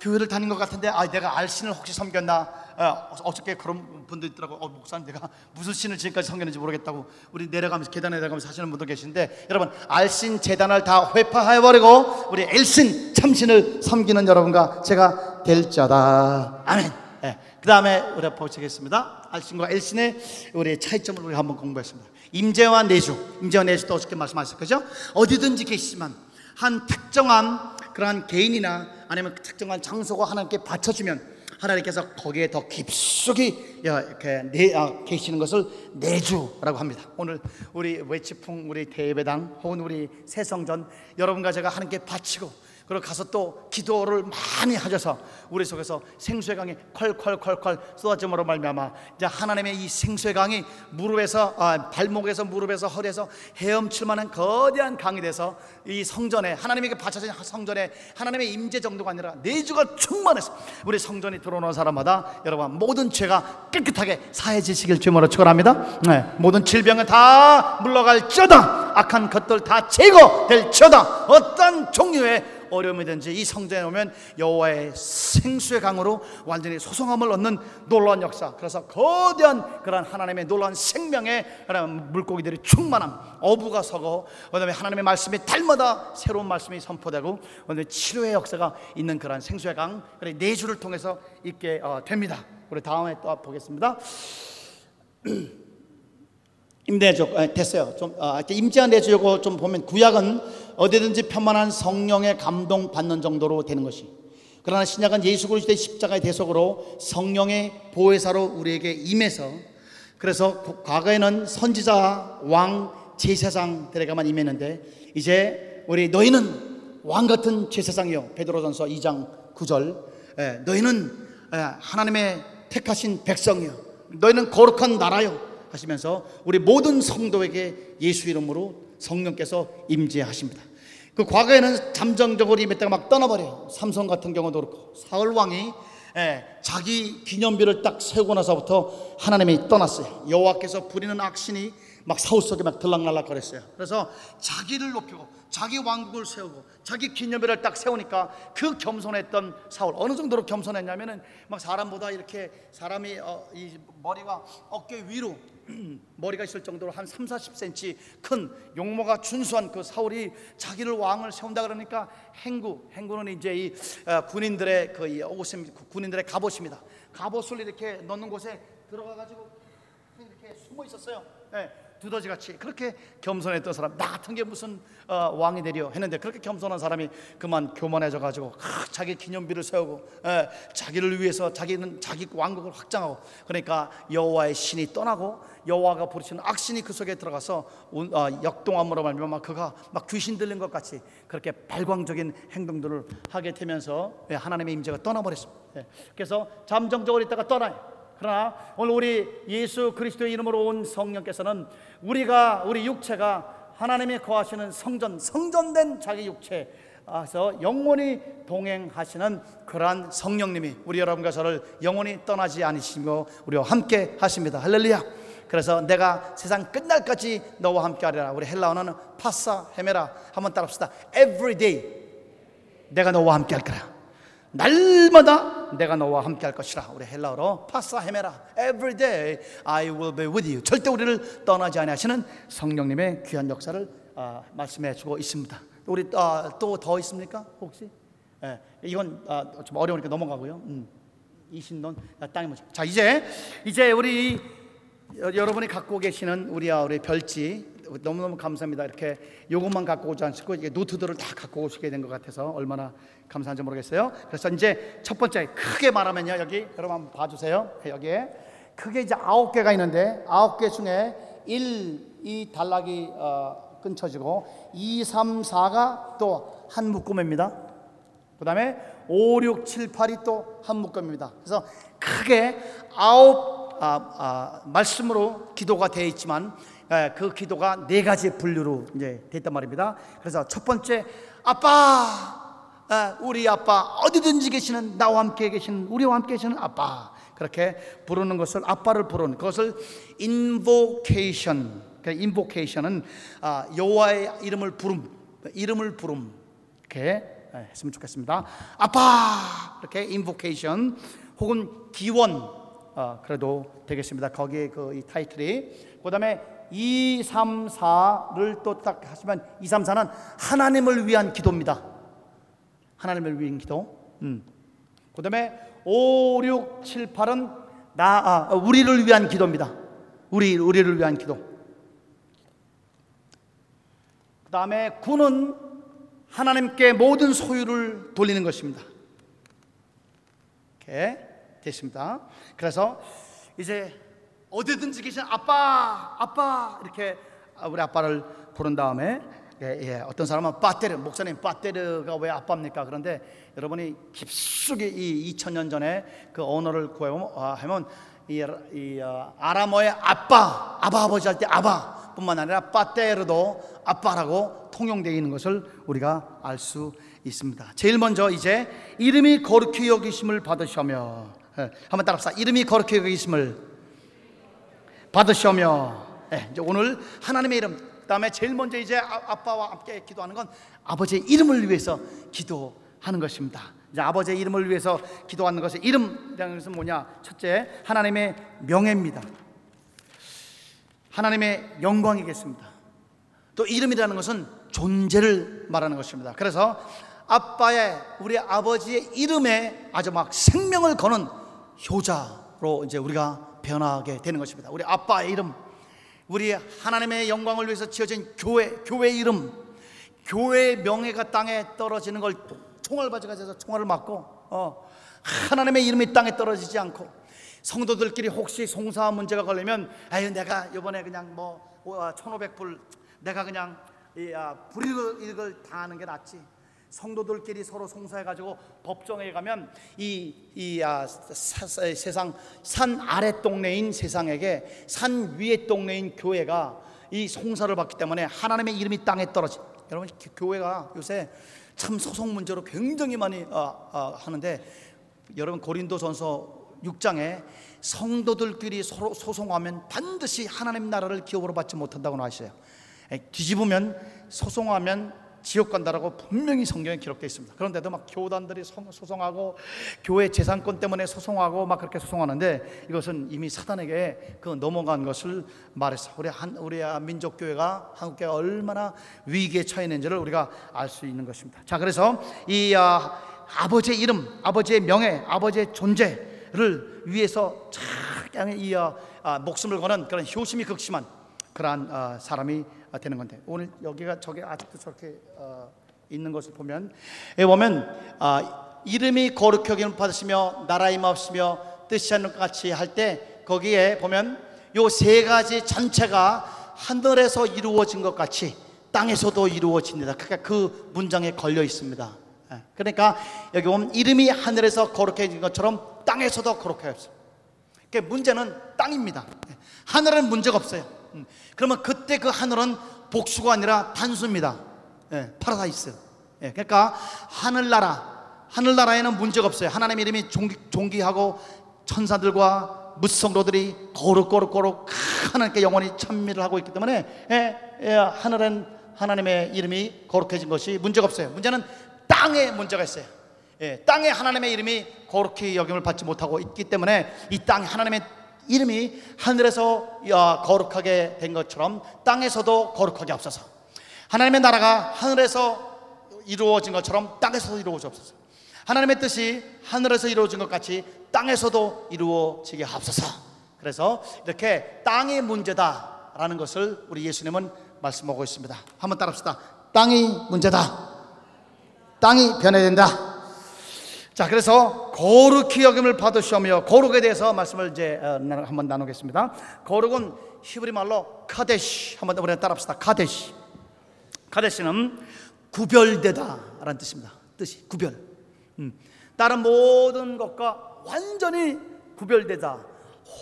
교회를 다닌 것 같은데 아 내가 알신을 혹시 섬겼나 어, 어저께 그런 분들 있더라고 어, 목사님 내가 무슨 신을 지금까지 섬겼는지 모르겠다고 우리 내려가면서 계단에 내려가면서 하시는 분들 계신데 여러분 알신 재단을 다 회파해버리고 우리 엘신 참신을 섬기는 여러분과 제가 될 자다 아멘 예. 그 다음에 우리가 보시겠습니다. 알신과 엘신의 우리 차이점을 우리 한번 공부했습니다. 임재와 내주, 임재와 내주도 어저께 말씀하셨 거죠? 어디든지 계시지만 한 특정한 그러한 개인이나 아니면 특정한 장소가 하나님께 바쳐주면 하나님께서 거기에 더 깊숙이 이렇게 내, 아, 계시는 것을 내주라고 합니다. 오늘 우리 외치풍, 우리 대배당 혹은 우리 새성전 여러분과 제가 하나님께 바치고 그리고 가서 또 기도를 많이 하셔서 우리 속에서 생수의 강이 콸콸콸콸 쏟아짐으로 말미암아 이제 하나님의 이 생수의 강이 무릎에서 아, 발목에서 무릎에서 허리에서 헤엄칠 만한 거대한 강이 돼서 이 성전에 하나님에게 바쳐진 성전에 하나님의 임재 정도가 아니라 내주가 충만해서 우리 성전이 들어오는 사람마다 여러분 모든 죄가 깨끗하게 사해지시길 주님으로 축원합니다. 네, 모든 질병은 다 물러갈지어다 악한 것들 다 제거될지어다 어떤 종류의 어려움이든지 이 성전에 오면 여호와의 생수의 강으로 완전히 소성함을 얻는 놀라운 역사. 그래서 거대한 그런 하나님의 놀라운 생명의 그런 물고기들이 충만함, 어부가 서고 그다음에 하나님의 말씀이 달마다 새로운 말씀이 선포되고 그다음에 치료의 역사가 있는 그런 생수의 강, 그래 네 주를 통해서 있게 어, 됩니다. 우리 다음에 또 보겠습니다. 임대적 아, 됐어요. 좀 아, 임재가 내주려고 좀 보면 구약은 어디든지 편만한 성령의 감동 받는 정도로 되는 것이. 그러나 신약은 예수 그리스도의 십자가의 대속으로 성령의 보혜사로 우리에게 임해서 그래서 그 과거에는 선지자, 왕, 제사장들에게만 임했는데 이제 우리 너희는 왕 같은 제사장이요. 베드로전서 2장 9절. 예, 너희는 예, 하나님의 택하신 백성이요. 너희는 거룩한 나라요. 하시면서 우리 모든 성도에게 예수 이름으로 성령께서 임재하십니다. 그 과거에는 잠정적으로 임했다가 막 떠나버려요. 삼성 같은 경우도 그렇고 사울 왕이 예, 자기 기념비를 딱 세우고 나서부터 하나님이 떠났어요. 여호와께서 부리는 악신이 막 사울 속에 막 들락날락 거렸어요. 그래서 자기를 높이고 자기 왕국을 세우고 자기 기념비를 딱 세우니까 그 겸손했던 사울 어느 정도로 겸손했냐면은 막 사람보다 이렇게 사람이 어, 이 머리가 어깨 위로 머리가 있을 정도로 한 3, 40cm 큰 용모가 준수한 그 사울이 자기를 왕을 세운다 그러니까 행구, 행구는 이제 이 어, 군인들의 그 옷임, 군인들의 갑옷입니다. 갑옷을 이렇게 넣는 곳에 들어가 가지고 이렇게 숨어 있었어요. 네, 두더지 같이 그렇게 겸손했던 사람 나 같은 게 무슨 어, 왕이 되려 했는데 그렇게 겸손한 사람이 그만 교만해져 가지고 자기 기념비를 세우고 에, 자기를 위해서 자기는 자기 왕국을 확장하고 그러니까 여호와의 신이 떠나고 여호와가 부르시는 악신이 그 속에 들어가서 운- 어, 역동함으로 말미암아 그가 막 귀신 들린 것 같이 그렇게 발광적인 행동들을 하게 되면서 예, 하나님의 임재가 떠나버렸습니다. 예, 그래서 잠정적으로 있다가 떠나요. 그러나 오늘 우리 예수 그리스도의 이름으로 온 성령께서는 우리가 우리 육체가 하나님이 거하시는 성전 성전된 자기 육체에서 영원히 동행하시는 그러한 성령님이 우리 여러분과 저를 영원히 떠나지 않으시고 우리와 함께 하십니다. 할렐루야. 그래서 내가 세상 끝날까지 너와 함께 하리라. 우리 헬라어는 파사 헤메라. 한번 따라합시다. Every day 내가 너와 함께 할 거라 날마다 내가 너와 함께 할 것이라. 우리 헬라어로 파사 헤메라. Every day I will be with you. 절대 우리를 떠나지 아니하시는 성령님의 귀한 역사를 아, 말씀해 주고 있습니다. 우리 아, 또더 있습니까? 혹시? 예, 이건 아, 좀 어려우니까 넘어가고요. 음, 이신론 아, 땅의 문제 자 이제 이제 우리 여- 여러분이 갖고 계시는 우리 아 우리 별지 너무너무 감사합니다. 이렇게 요것만 갖고 오지 않고 이게 노트들을 다 갖고 오시게 된 것 같아서 얼마나 감사한지 모르겠어요. 그래서 이제 첫 번째 크게 말하면요. 여기 여러분 한번 봐주세요. 여기에 크게 이제 아홉 개가 있는데 아홉 개 중에 1, 이 단락이 어, 끊쳐지고 2, 3, 4가 또 한 묶음입니다. 그 다음에 5, 6, 7, 8이 또 한 묶음입니다. 그래서 크게 아홉 아, 아, 말씀으로 기도가 되어 있지만 에, 그 기도가 네 가지 분류로 이제 됐단 말입니다. 그래서 첫 번째 아빠, 에, 우리 아빠 어디든지 계시는 나와 함께 계시는 우리와 함께 계시는 아빠 그렇게 부르는 것을 아빠를 부르는 그것을 invocation. 그 invocation은 아, 여호와의 이름을 부름, 이름을 부름 이렇게 예, 했으면 좋겠습니다. 아빠 이렇게 invocation 혹은 기원 어, 그래도 되겠습니다. 거기에 그 이 타이틀이 그다음에 2, 3, 4를 또 딱 하시면 2, 3, 4는 하나님을 위한 기도입니다. 하나님을 위한 기도. 음. 그 다음에 5, 6, 7, 8은 나 아, 우리를 위한 기도입니다. 우리 우리를 위한 기도. 그 다음에 9는 하나님께 모든 소유를 돌리는 것입니다. 이렇게 됐습니다. 그래서 이제 어디든지 계신 아빠, 아빠 이렇게 우리 아빠를 부른 다음에 예, 예, 어떤 사람은 빠테르 목사님 빠테르가 왜 아빠입니까? 그런데 여러분이 깊숙이 이 2000년 전에 그 언어를 구하면 이, 이 어, 아람어의 아빠, 아바 아버지 할 때 아바뿐만 아니라 빠테르도 아빠라고 통용되어 있는 것을 우리가 알 수 있습니다. 제일 먼저 이제 이름이 거룩히 여기심을 받으셔며 예, 한번 따라합시다. 이름이 거룩히 여기심을 받으셔며 예, 이제 오늘 하나님의 이름 다음에 제일 먼저 이제 아- 아빠와 함께 기도하는 건 아버지의 이름을 위해서 기도하는 것입니다. 이제 아버지의 이름을 위해서 기도하는 것의 이름이라는 것은 뭐냐? 첫째, 하나님의 명예입니다. 하나님의 영광이겠습니다. 또 이름이라는 것은 존재를 말하는 것입니다. 그래서 아빠의 우리 아버지의 이름에 아주 막 생명을 거는 효자로 이제 우리가 변하게 되는 것입니다. 우리 아빠의 이름, 우리 하나님의 영광을 위해서 지어진 교회, 교회 이름, 교회의 명예가 땅에 떨어지는 걸 총알 가져가서 총알을 맞고 어, 하나님의 이름이 땅에 떨어지지 않고 성도들끼리 혹시 송사 문제가 걸리면 아유 내가 이번에 그냥 뭐 1500불 내가 그냥 이, 아, 불이익을 당하는 게 낫지 성도들끼리 서로 송사해 가지고 법정에 가면 이, 이 아, 세상 산 아래 동네인 세상에게 산 위의 동네인 교회가 이 송사를 받기 때문에 하나님의 이름이 땅에 떨어지. 여러분 교- 교회가 요새 참 소송 문제로 굉장히 많이 어, 어, 하는데 여러분 고린도전서 6장에 성도들끼리 서로 소송하면 반드시 하나님 나라를 기업으로 받지 못한다고 나와 있어요. 에, 뒤집으면 소송하면 지옥 간다라고 분명히 성경에 기록되어 있습니다. 그런데도 막 교단들이 성- 소송하고 교회 재산권 때문에 소송하고 막 그렇게 소송하는데 이것은 이미 사단에게 그 넘어간 것을 말했어. 우리 한 우리 민족 교회가 한국 교회가 얼마나 위기에 처해 있는지를 우리가 알 수 있는 것입니다. 자, 그래서 이 아, 아버지의 이름, 아버지의 명예, 아버지의 존재를 위해서 참 이, 아, 아, 목숨을 거는 그런 효심이 극심한 그러한 아, 사람이 아, 되는 건데 오늘 여기가 저게 아직도 저렇게 어, 있는 것을 보면 여기 보면 아, 이름이 여김을 받으시며 나라 임하시며 뜻이 않는 것 같이 할 때 거기에 보면 요 세 가지 전체가 하늘에서 이루어진 것 같이 땅에서도 이루어집니다. 그러니까 그 문장에 걸려 있습니다. 예, 그러니까 여기 보면 이름이 하늘에서 거룩해진 것처럼 땅에서도 거룩해졌어요. 그 문제는 땅입니다. 예, 하늘은 문제가 없어요. 음, 그러면 그때 그 하늘은 복수가 아니라 단수입니다. 예, 파라다이스. 예, 그러니까 하늘나라, 하늘나라에는 문제가 없어요. 하나님 이름이 존귀, 존귀하고 천사들과 뭇 성도들이 거룩거룩거룩 하나님께 영원히 찬미를 하고 있기 때문에 예, 예, 하늘은 하나님의 이름이 거룩해진 것이 문제가 없어요. 문제는 땅에 문제가 있어요. 예, 땅에 하나님의 이름이 거룩히 여김을 받지 못하고 있기 때문에 이 땅에 하나님의 이름이 하늘에서 야, 거룩하게 된 것처럼 땅에서도 거룩하게 없어서 하나님의 나라가 하늘에서 이루어진 것처럼 땅에서도 이루어지옵소서. 하나님의 뜻이 하늘에서 이루어진 것 같이 땅에서도 이루어지게 하옵소서. 그래서 이렇게 땅이 문제다라는 것을 우리 예수님은 말씀하고 있습니다. 한번 따라 합시다. 땅이 문제다. 땅이 변해야 된다. 자, 그래서 거룩히 여김을 받으시오며 거룩에 대해서 말씀을 이제 어, 한번 나누겠습니다. 거룩은 히브리 말로 카데시 한번 우리 따라합시다. 카데시. 카데시는 구별되다라는 뜻입니다. 뜻이 구별. 음. 다른 모든 것과 완전히 구별되다.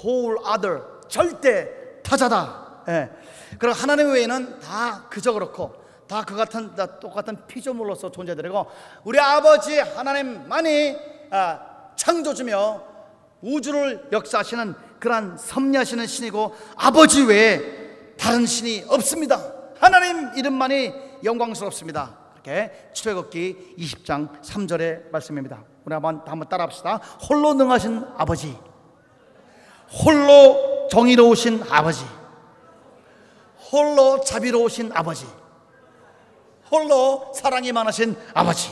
whole other 절대 타자다. 예. 그리고 하나님 외에는 다 그저 그렇고 다 그 같은 다 똑같은 피조물로서 존재들이고 우리 아버지 하나님만이 아, 창조주며 우주를 역사하시는 그러한 섭리하시는 신이고 아버지 외에 다른 신이 없습니다. 하나님 이름만이 영광스럽습니다. 이렇게 출애굽기 20장 3절의 말씀입니다. 우리 한번 한번 따라합시다. 홀로 능하신 아버지, 홀로 정의로우신 아버지, 홀로 자비로우신 아버지, 홀로 사랑이 많으신 아버지.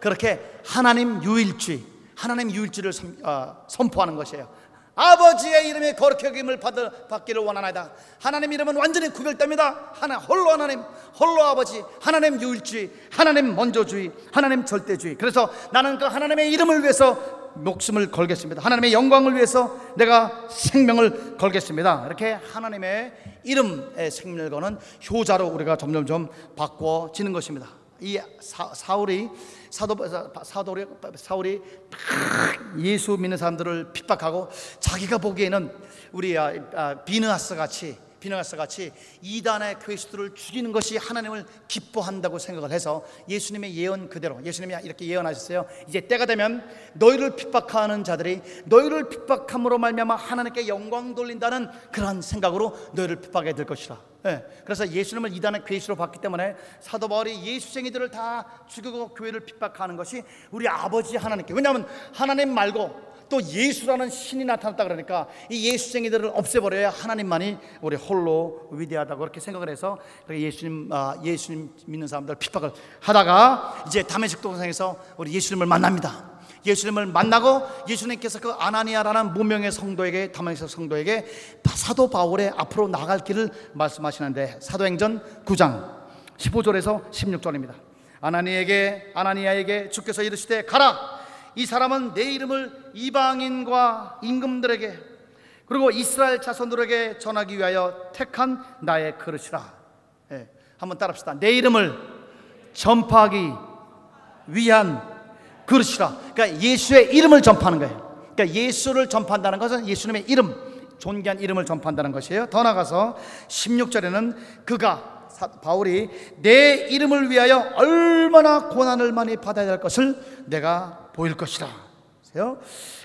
그렇게 하나님 유일주의, 하나님 유일주의를 선, 어, 선포하는 것이에요. 아버지의 이름에 거룩히 여김을 받, 받기를 원하나이다. 하나님 이름은 완전히 구별됩니다. 하나 홀로 하나님, 홀로 아버지, 하나님 유일주의, 하나님 먼저주의, 하나님 절대주의. 그래서 나는 그 하나님의 이름을 위해서 목숨을 걸겠습니다. 하나님의 영광을 위해서 내가 생명을 걸겠습니다. 이렇게 하나님의 이름에 생명을 거는 효자로 우리가 점점점 바꿔지는 것입니다. 이 사, 사울이 사도 사도리 사울이 막 예수 믿는 사람들을 핍박하고 자기가 보기에는 우리 아, 아, 비느하스 같이 비느하스 같이 이단의 그리스도를 죽이는 것이 하나님을 기뻐한다고 생각을 해서 예수님의 예언 그대로 예수님이 이렇게 예언하셨어요. 이제 때가 되면 너희를 핍박하는 자들이 너희를 핍박함으로 말미암아 하나님께 영광 돌린다는 그러한 생각으로 너희를 핍박하게 될 것이라. 예, 그래서 예수님을 이단의 괴수로 봤기 때문에 사도 바울이 예수쟁이들을 다 죽이고 교회를 핍박하는 것이 우리 아버지 하나님께 왜냐하면 하나님 말고 또 예수라는 신이 나타났다 그러니까 이 예수쟁이들을 없애버려야 하나님만이 우리 홀로 위대하다고 그렇게 생각을 해서 예수님 아, 예수님 믿는 사람들 핍박을 하다가 이제 다메섹 동상에서 우리 예수님을 만납니다. 예수님을 만나고 예수님께서 그 아나니아라는 무명의 성도에게 다메섹 성도에게 사도 바울의 앞으로 나갈 길을 말씀하시는데 사도행전 9장 15절에서 16절입니다. 아나니에게 아나니아에게 주께서 이르시되 가라 이 사람은 내 이름을 이방인과 임금들에게 그리고 이스라엘 자손들에게 전하기 위하여 택한 나의 그릇이라. 예, 한번 따라합시다. 내 이름을 전파하기 위한 그릇이라. 그러니까 예수의 이름을 전파하는 거예요. 그러니까 예수를 전파한다는 것은 예수님의 이름, 존귀한 이름을 전파한다는 것이에요. 더 나가서 16절에는 그가 바울이 내 이름을 위하여 얼마나 고난을 많이 받아야 할 것을 내가 보일 것이라.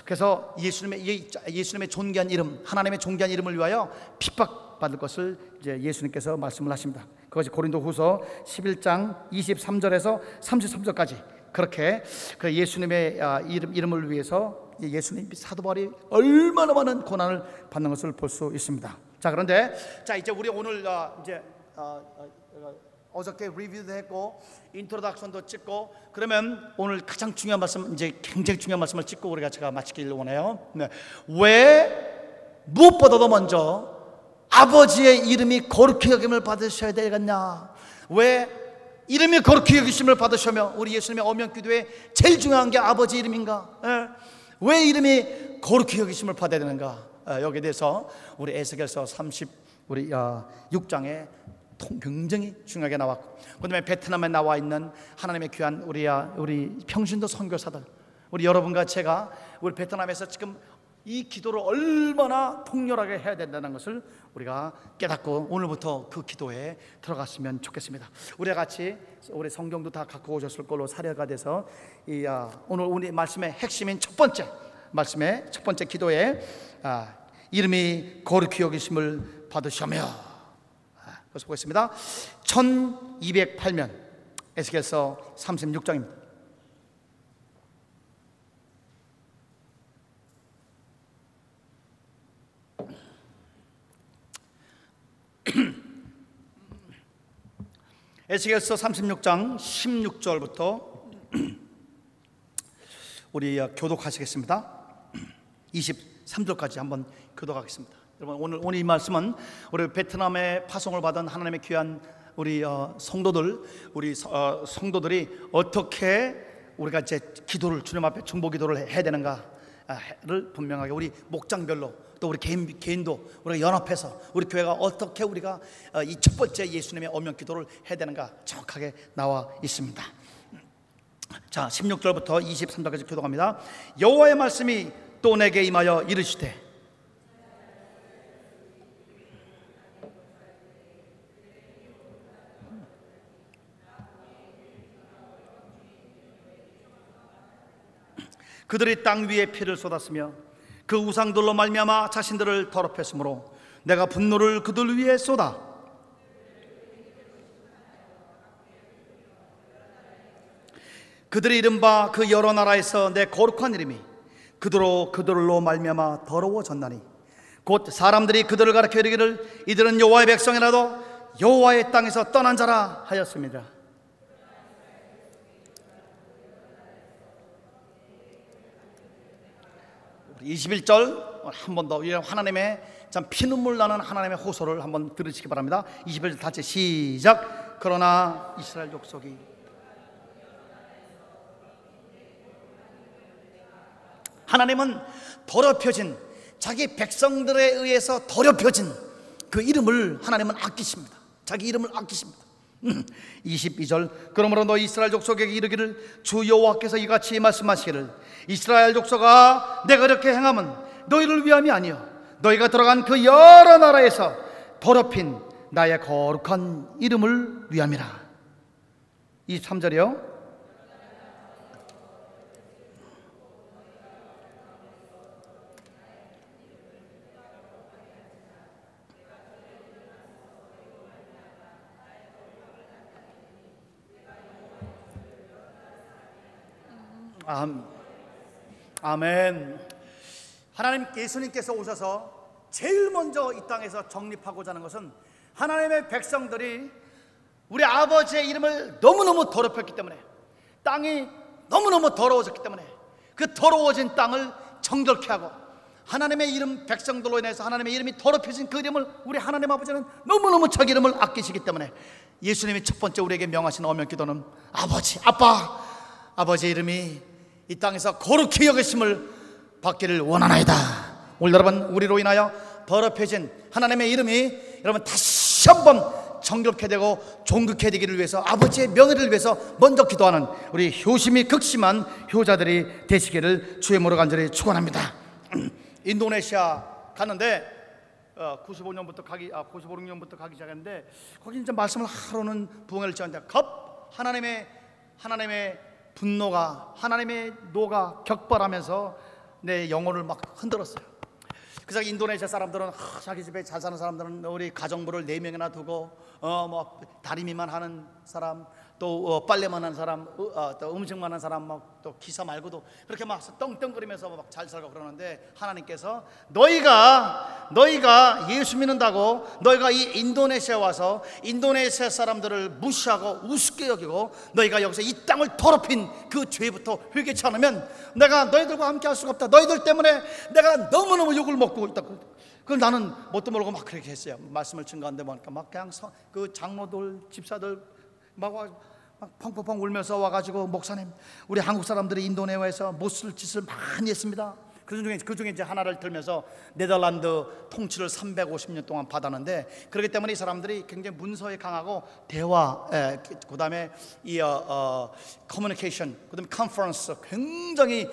그래서 예수님의 예수님의 존귀한 이름, 하나님의 존귀한 이름을 위하여 핍박받을 것을 이제 예수님께서 말씀을 하십니다. 그것이 고린도 후서 11장 23절에서 33절까지 그렇게 그 예수님의 아, 이름 이름을 위해서 예수님 사도 바울이 얼마나 많은 고난을 받는 것을 볼 수 있습니다. 자 그런데 자 이제 우리 오늘 아, 이제 어, 어 저께 리뷰도 했고 introduction도 짚고 그러면 오늘 가장 중요한 말씀 이제 굉장히 중요한 말씀을 짚고 우리가 제가 마치기를 원해요. 네. 왜 무엇보다도 먼저 아버지의 이름이 거룩히 여김을 받으셔야 되겠냐? 왜 이름이 거룩히 여기심을 받으셔며 우리 예수님의 어명 기도에 제일 중요한 게 아버지 이름인가? 예. 왜 이름이 거룩히 여기심을 받아야 되는가? 예, 여기에 대해서 우리 에스겔서 30 우리 6장에 아, 굉장히 중요하게 나왔고 그다음에 베트남에 나와 있는 하나님의 귀한 우리 우리 평신도 선교사들 우리 여러분과 제가 우리 베트남에서 지금 이 기도를 얼마나 통렬하게 해야 된다는 것을 우리가 깨닫고 오늘부터 그 기도에 들어갔으면 좋겠습니다. 우리 같이 우리 성경도 다 갖고 오셨을 걸로 사례가 돼서 이 아, 오늘 우리 말씀의 핵심인 첫 번째 말씀의 첫 번째 기도에 아, 이름이 거룩히 여기심을 받으시며 그래서 보겠습니다. 1208면 에스겔서 36장입니다. 에스겔서 36장 16절부터 우리 교독하시겠습니다. 23절까지 한번 교독하겠습니다. 여러분 오늘 오늘 이 말씀은 우리 베트남에 파송을 받은 하나님의 귀한 우리 어, 성도들 우리 어, 성도들이 어떻게 우리가 이제 기도를 주님 앞에 중보 기도를 해야 되는가를 분명하게 우리 목장별로 또 우리 개인 개인도 우리가 연합해서 우리 교회가 어떻게 우리가 어, 이첫 번째 예수님의 어명 기도를 해야 되는가 정확하게 나와 있습니다. 자, 16절부터 23절까지 교독합니다. 여호와의 말씀이 또 내게 임하여 이르시되 그들이 땅 위에 피를 쏟았으며 그 우상들로 말미암아 자신들을 더럽혔으므로 내가 분노를 그들 위에 쏟아 그들이 이른바 그 여러 나라에서 내 거룩한 이름이 그들로 그들로 말미암아 더러워졌나니 곧 사람들이 그들을 가르쳐 이르기를 이들은 여호와의 백성이라도 여호와의 땅에서 떠난 자라 하였습니다. 21절 한 번 더 하나님의 참 피눈물 나는 하나님의 호소를 한번 들으시기 바랍니다. 21절 다시 시작. 그러나 이스라엘 족속이 하나님은 더럽혀진 자기 백성들에 의해서 더럽혀진 그 이름을 하나님은 아끼십니다. 자기 이름을 아끼십니다. 22절 음, 그러므로 너 이스라엘 족속에게 이르기를 주 여호와께서 이같이 말씀하시기를 이스라엘 족속아 내가 이렇게 행함은 너희를 위함이 아니요 너희가 들어간 그 여러 나라에서 더럽힌 나의 거룩한 이름을 위함이라. 23절이요 암. 아멘. 하나님 예수님께서 오셔서 제일 먼저 이 땅에서 정립하고자 하는 것은 하나님의 백성들이 우리 아버지의 이름을 너무너무 더럽혔기 때문에 땅이 너무너무 더러워졌기 때문에 그 더러워진 땅을 정결케 하고 하나님의 이름 백성들로 인해서 하나님의 이름이 더럽혀진 그 이름을 우리 하나님 아버지는 너무너무 자기 이름을 아끼시기 때문에 예수님이 첫 번째 우리에게 명하신 어명 기도는 아버지 아빠 아버지의 이름이 이 땅에서 거룩히 여기심을 받기를 원하나이다 오늘 여러분 우리로 인하여 더럽혀진 하나님의 이름이 여러분 다시 한번 정결케 되고 종극해 되기를 위해서 아버지의 명예를 위해서 먼저 기도하는 우리 효심이 극심한 효자들이 되시기를 주의 모로 간절히 축원합니다. 인도네시아 갔는데 어, 95년부터 가기 아 95년부터 가기 시작했는데 거기 이제 말씀을 하루는 부흥을 지었는데 겁 하나님의 하나님의 분노가 하나님의 노가 격발하면서 내 영혼을 막 흔들었어요. 그래서 인도네시아 사람들은 하, 자기 집에 잘 사는 사람들은 우리 가정부를 네 명이나 두고 어뭐 다리미만 하는 사람 또 어, 빨래만 하는 사람 어, 어, 또 음식만 하는 사람 막 또 기사 말고도 그렇게 막 떵떵거리면서 막 잘 살고 그러는데 하나님께서 너희가 너희가 예수 믿는다고 너희가 이 인도네시아 와서 인도네시아 사람들을 무시하고 우습게 여기고 너희가 여기서 이 땅을 더럽힌 그 죄부터 회개치 않으면 내가 너희들과 함께 할 수가 없다 너희들 때문에 내가 너무너무 욕을 먹고 있다 그걸 나는 뭣도 모르고 막 그렇게 했어요. 말씀을 증거한데 보니까 막 그냥 서, 그 장로들, 집사들 막, 와, 막 펑펑펑 울면서 와가지고 목사님, 우리 한국 사람들이 인도네시아에서 못쓸 짓을 많이 했습니다. 그 중에 그 중에 이제 하나를 들면서 네덜란드 통치를 350년 동안 받았는데 그렇기 때문에 이 사람들이 굉장히 문서에 강하고 대화, 에, 그다음에 이 어, 어, 커뮤니케이션, 그다음에 컨퍼런스 굉장히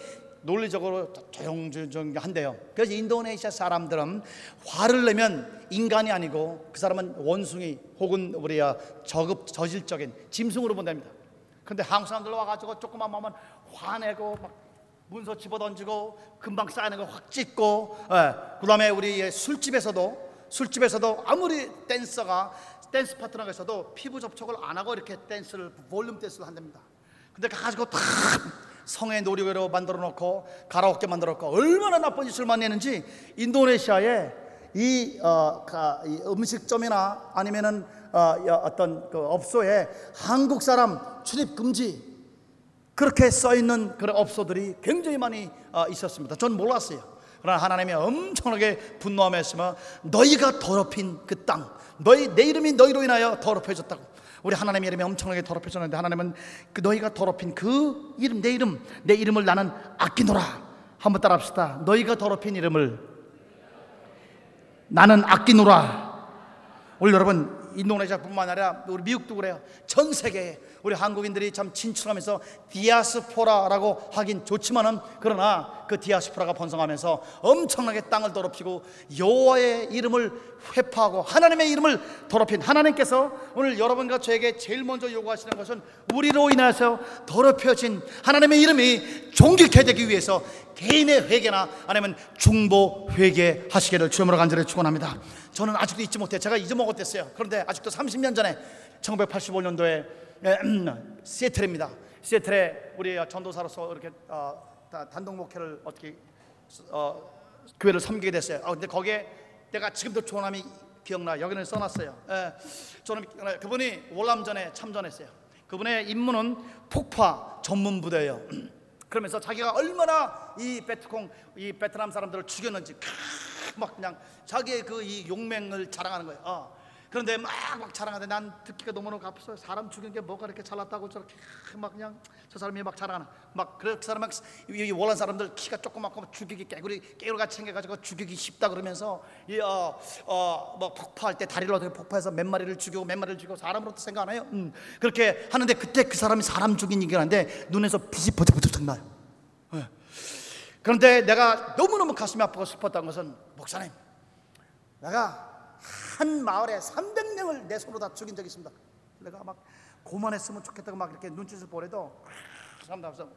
논리적으로 조용조용한데요. 그래서 인도네시아 사람들은 화를 내면 인간이 아니고 그 사람은 원숭이 혹은 우리야 저급 저질적인 짐승으로 본답니다. 근데 한국 사람들 와가지고 조금만 보면 화내고 막 문서 집어던지고 금방 쌓이는 거 확 찢고 예. 그다음에 우리 술집에서도 술집에서도 아무리 댄서가 댄스 파트너가 있어도 피부 접촉을 안 하고 이렇게 댄스를 볼룸 댄스를 한답니다. 근데 가가지고 탁 성의 놀이로 만들어 놓고 가라오케 만들어 놓고 얼마나 나쁜 짓을 많이 했는지 인도네시아에 이, 어, 가, 이 음식점이나 아니면은 어, 어떤 그 업소에 한국 사람 출입 금지 그렇게 써 있는 그런 업소들이 굉장히 많이 어, 있었습니다. 전 몰랐어요. 그러나 하나님이 엄청나게 분노하면서 너희가 더럽힌 그 땅, 너희 내 이름이 너희로 인하여 더럽혀졌다고. 우리 하나님의 이름이 엄청나게 더럽혀졌는데 하나님은 그 너희가 더럽힌 그 이름 내 이름 내 이름을 나는 아끼노라. 한번 따라합시다. 너희가 더럽힌 이름을 나는 아끼노라. 오늘 여러분 인도네시아뿐만 아니라 우리 미국도 그래요 전 세계에 우리 한국인들이 참 진출하면서 디아스포라라고 하긴 좋지만은 그러나 그 디아스포라가 번성하면서 엄청나게 땅을 더럽히고 여호와의 이름을 회파하고 하나님의 이름을 더럽힌 하나님께서 오늘 여러분과 저에게 제일 먼저 요구하시는 것은 우리로 인해서 더럽혀진 하나님의 이름이 종깃해 되기 위해서 개인의 회개나 아니면 중보 회개 하시기를 주님으로 간절히 축원합니다. 저는 아직도 잊지 못해. 제가 잊어먹었댔어요. 그런데 아직도 30년 전에 1985년도에 시애틀입니다. 시애틀에 우리 전도사로서 이렇게 어, 단독 목회를 어떻게 어, 교회를 섬기게 됐어요. 아, 근데 거기에 내가 지금도 조남이 기억나. 여기는 써놨어요. 예, 조남 그분이 월남전에 참전했어요. 그분의 임무는 폭파 전문 부대예요. 그러면서 자기가 얼마나 이 베트콩 이 베트남 사람들을 죽였는지 막 그냥 자기의 그 이 용맹을 자랑하는 거예요. 어. 그런데 막, 막 자랑하는데 난 듣기가 너무너무 아팠어요. 사람 죽인 게 뭐가 이렇게 잘났다고 저렇게 막 그냥 저 사람이 막 자랑하는 막그 사람 막 원한 사람들 키가 조그맣고 죽이기 깨구리 깨구리 같이 생겨가지고 죽이기 쉽다 그러면서 이어어뭐 폭파할 때 다리를 어떻게 폭파해서 몇 마리를 죽이고 몇 마리를 죽이고 사람으로도 생각 안 해요. 음, 그렇게 하는데 그때 그 사람이 사람 죽인 얘기하는데 눈에서 빛이 버쩍버쩍 나요. 네. 그런데 내가 너무너무 가슴이 아프고 슬펐던 것은 목사님 내가 한 마을에 300명을 내 손으로 다 죽인 적이 있습니다. 내가 막 고만했으면 좋겠다고 막 이렇게 눈짓을 보내도 사람들 앞서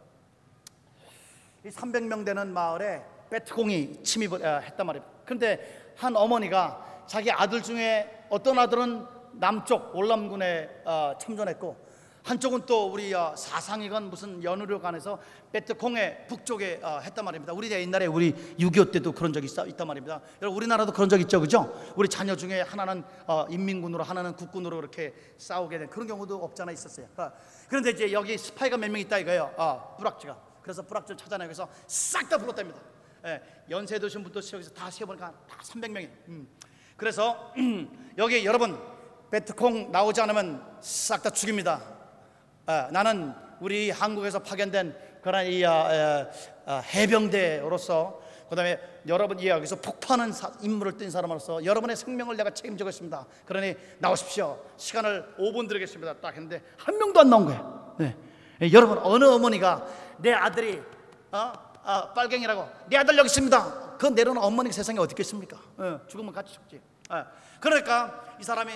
이 300명 되는 마을에 베트공이 침입을 어, 했단 말이에요. 그런데 한 어머니가 자기 아들 중에 어떤 아들은 남쪽 월남군에 어, 참전했고 한쪽은 또 우리 어, 사상이건 무슨 관해서 베트콩의 북쪽에 어, 했단 말입니다. 우리 옛날에 우리 6.25 때도 그런 적이 있, 있단 말입니다. 여러분 우리나라도 그런 적 있죠, 그죠? 우리 자녀 중에 하나는 어, 인민군으로 하나는 국군으로 이렇게 싸우게 된 그런 경우도 없잖아 있었어요. 어, 그런데 이제 여기 스파이가 몇 명 있다 이거예요. 어, 뿌락지가. 그래서 뿌락지를 찾아내고 해서 싹 다 불렀답니다. 예, 연세 드신 분도 여기서 다 세어보니까 다 300명이. 음. 그래서 여기 여러분 베트콩 나오지 않으면 싹 다 죽입니다. 아, 나는 우리 한국에서 파견된 그런 이 아, 아, 아, 해병대로서 그다음에 여러분 이 여기서 폭파하는 사- 임무를 띈 사람으로서 여러분의 생명을 내가 책임지겠습니다. 그러니 나오십시오. 시간을 5분 드리겠습니다. 딱 했는데 한 명도 안 나온 거예요. 네. 예, 여러분 어느 어머니가 내 아들이 어? 아, 빨갱이라고 내 아들 여기 있습니다. 그 내려놓은 어머니 세상에 어디 있겠습니까? 예, 죽으면 같이 죽지. 예. 그러니까 이 사람이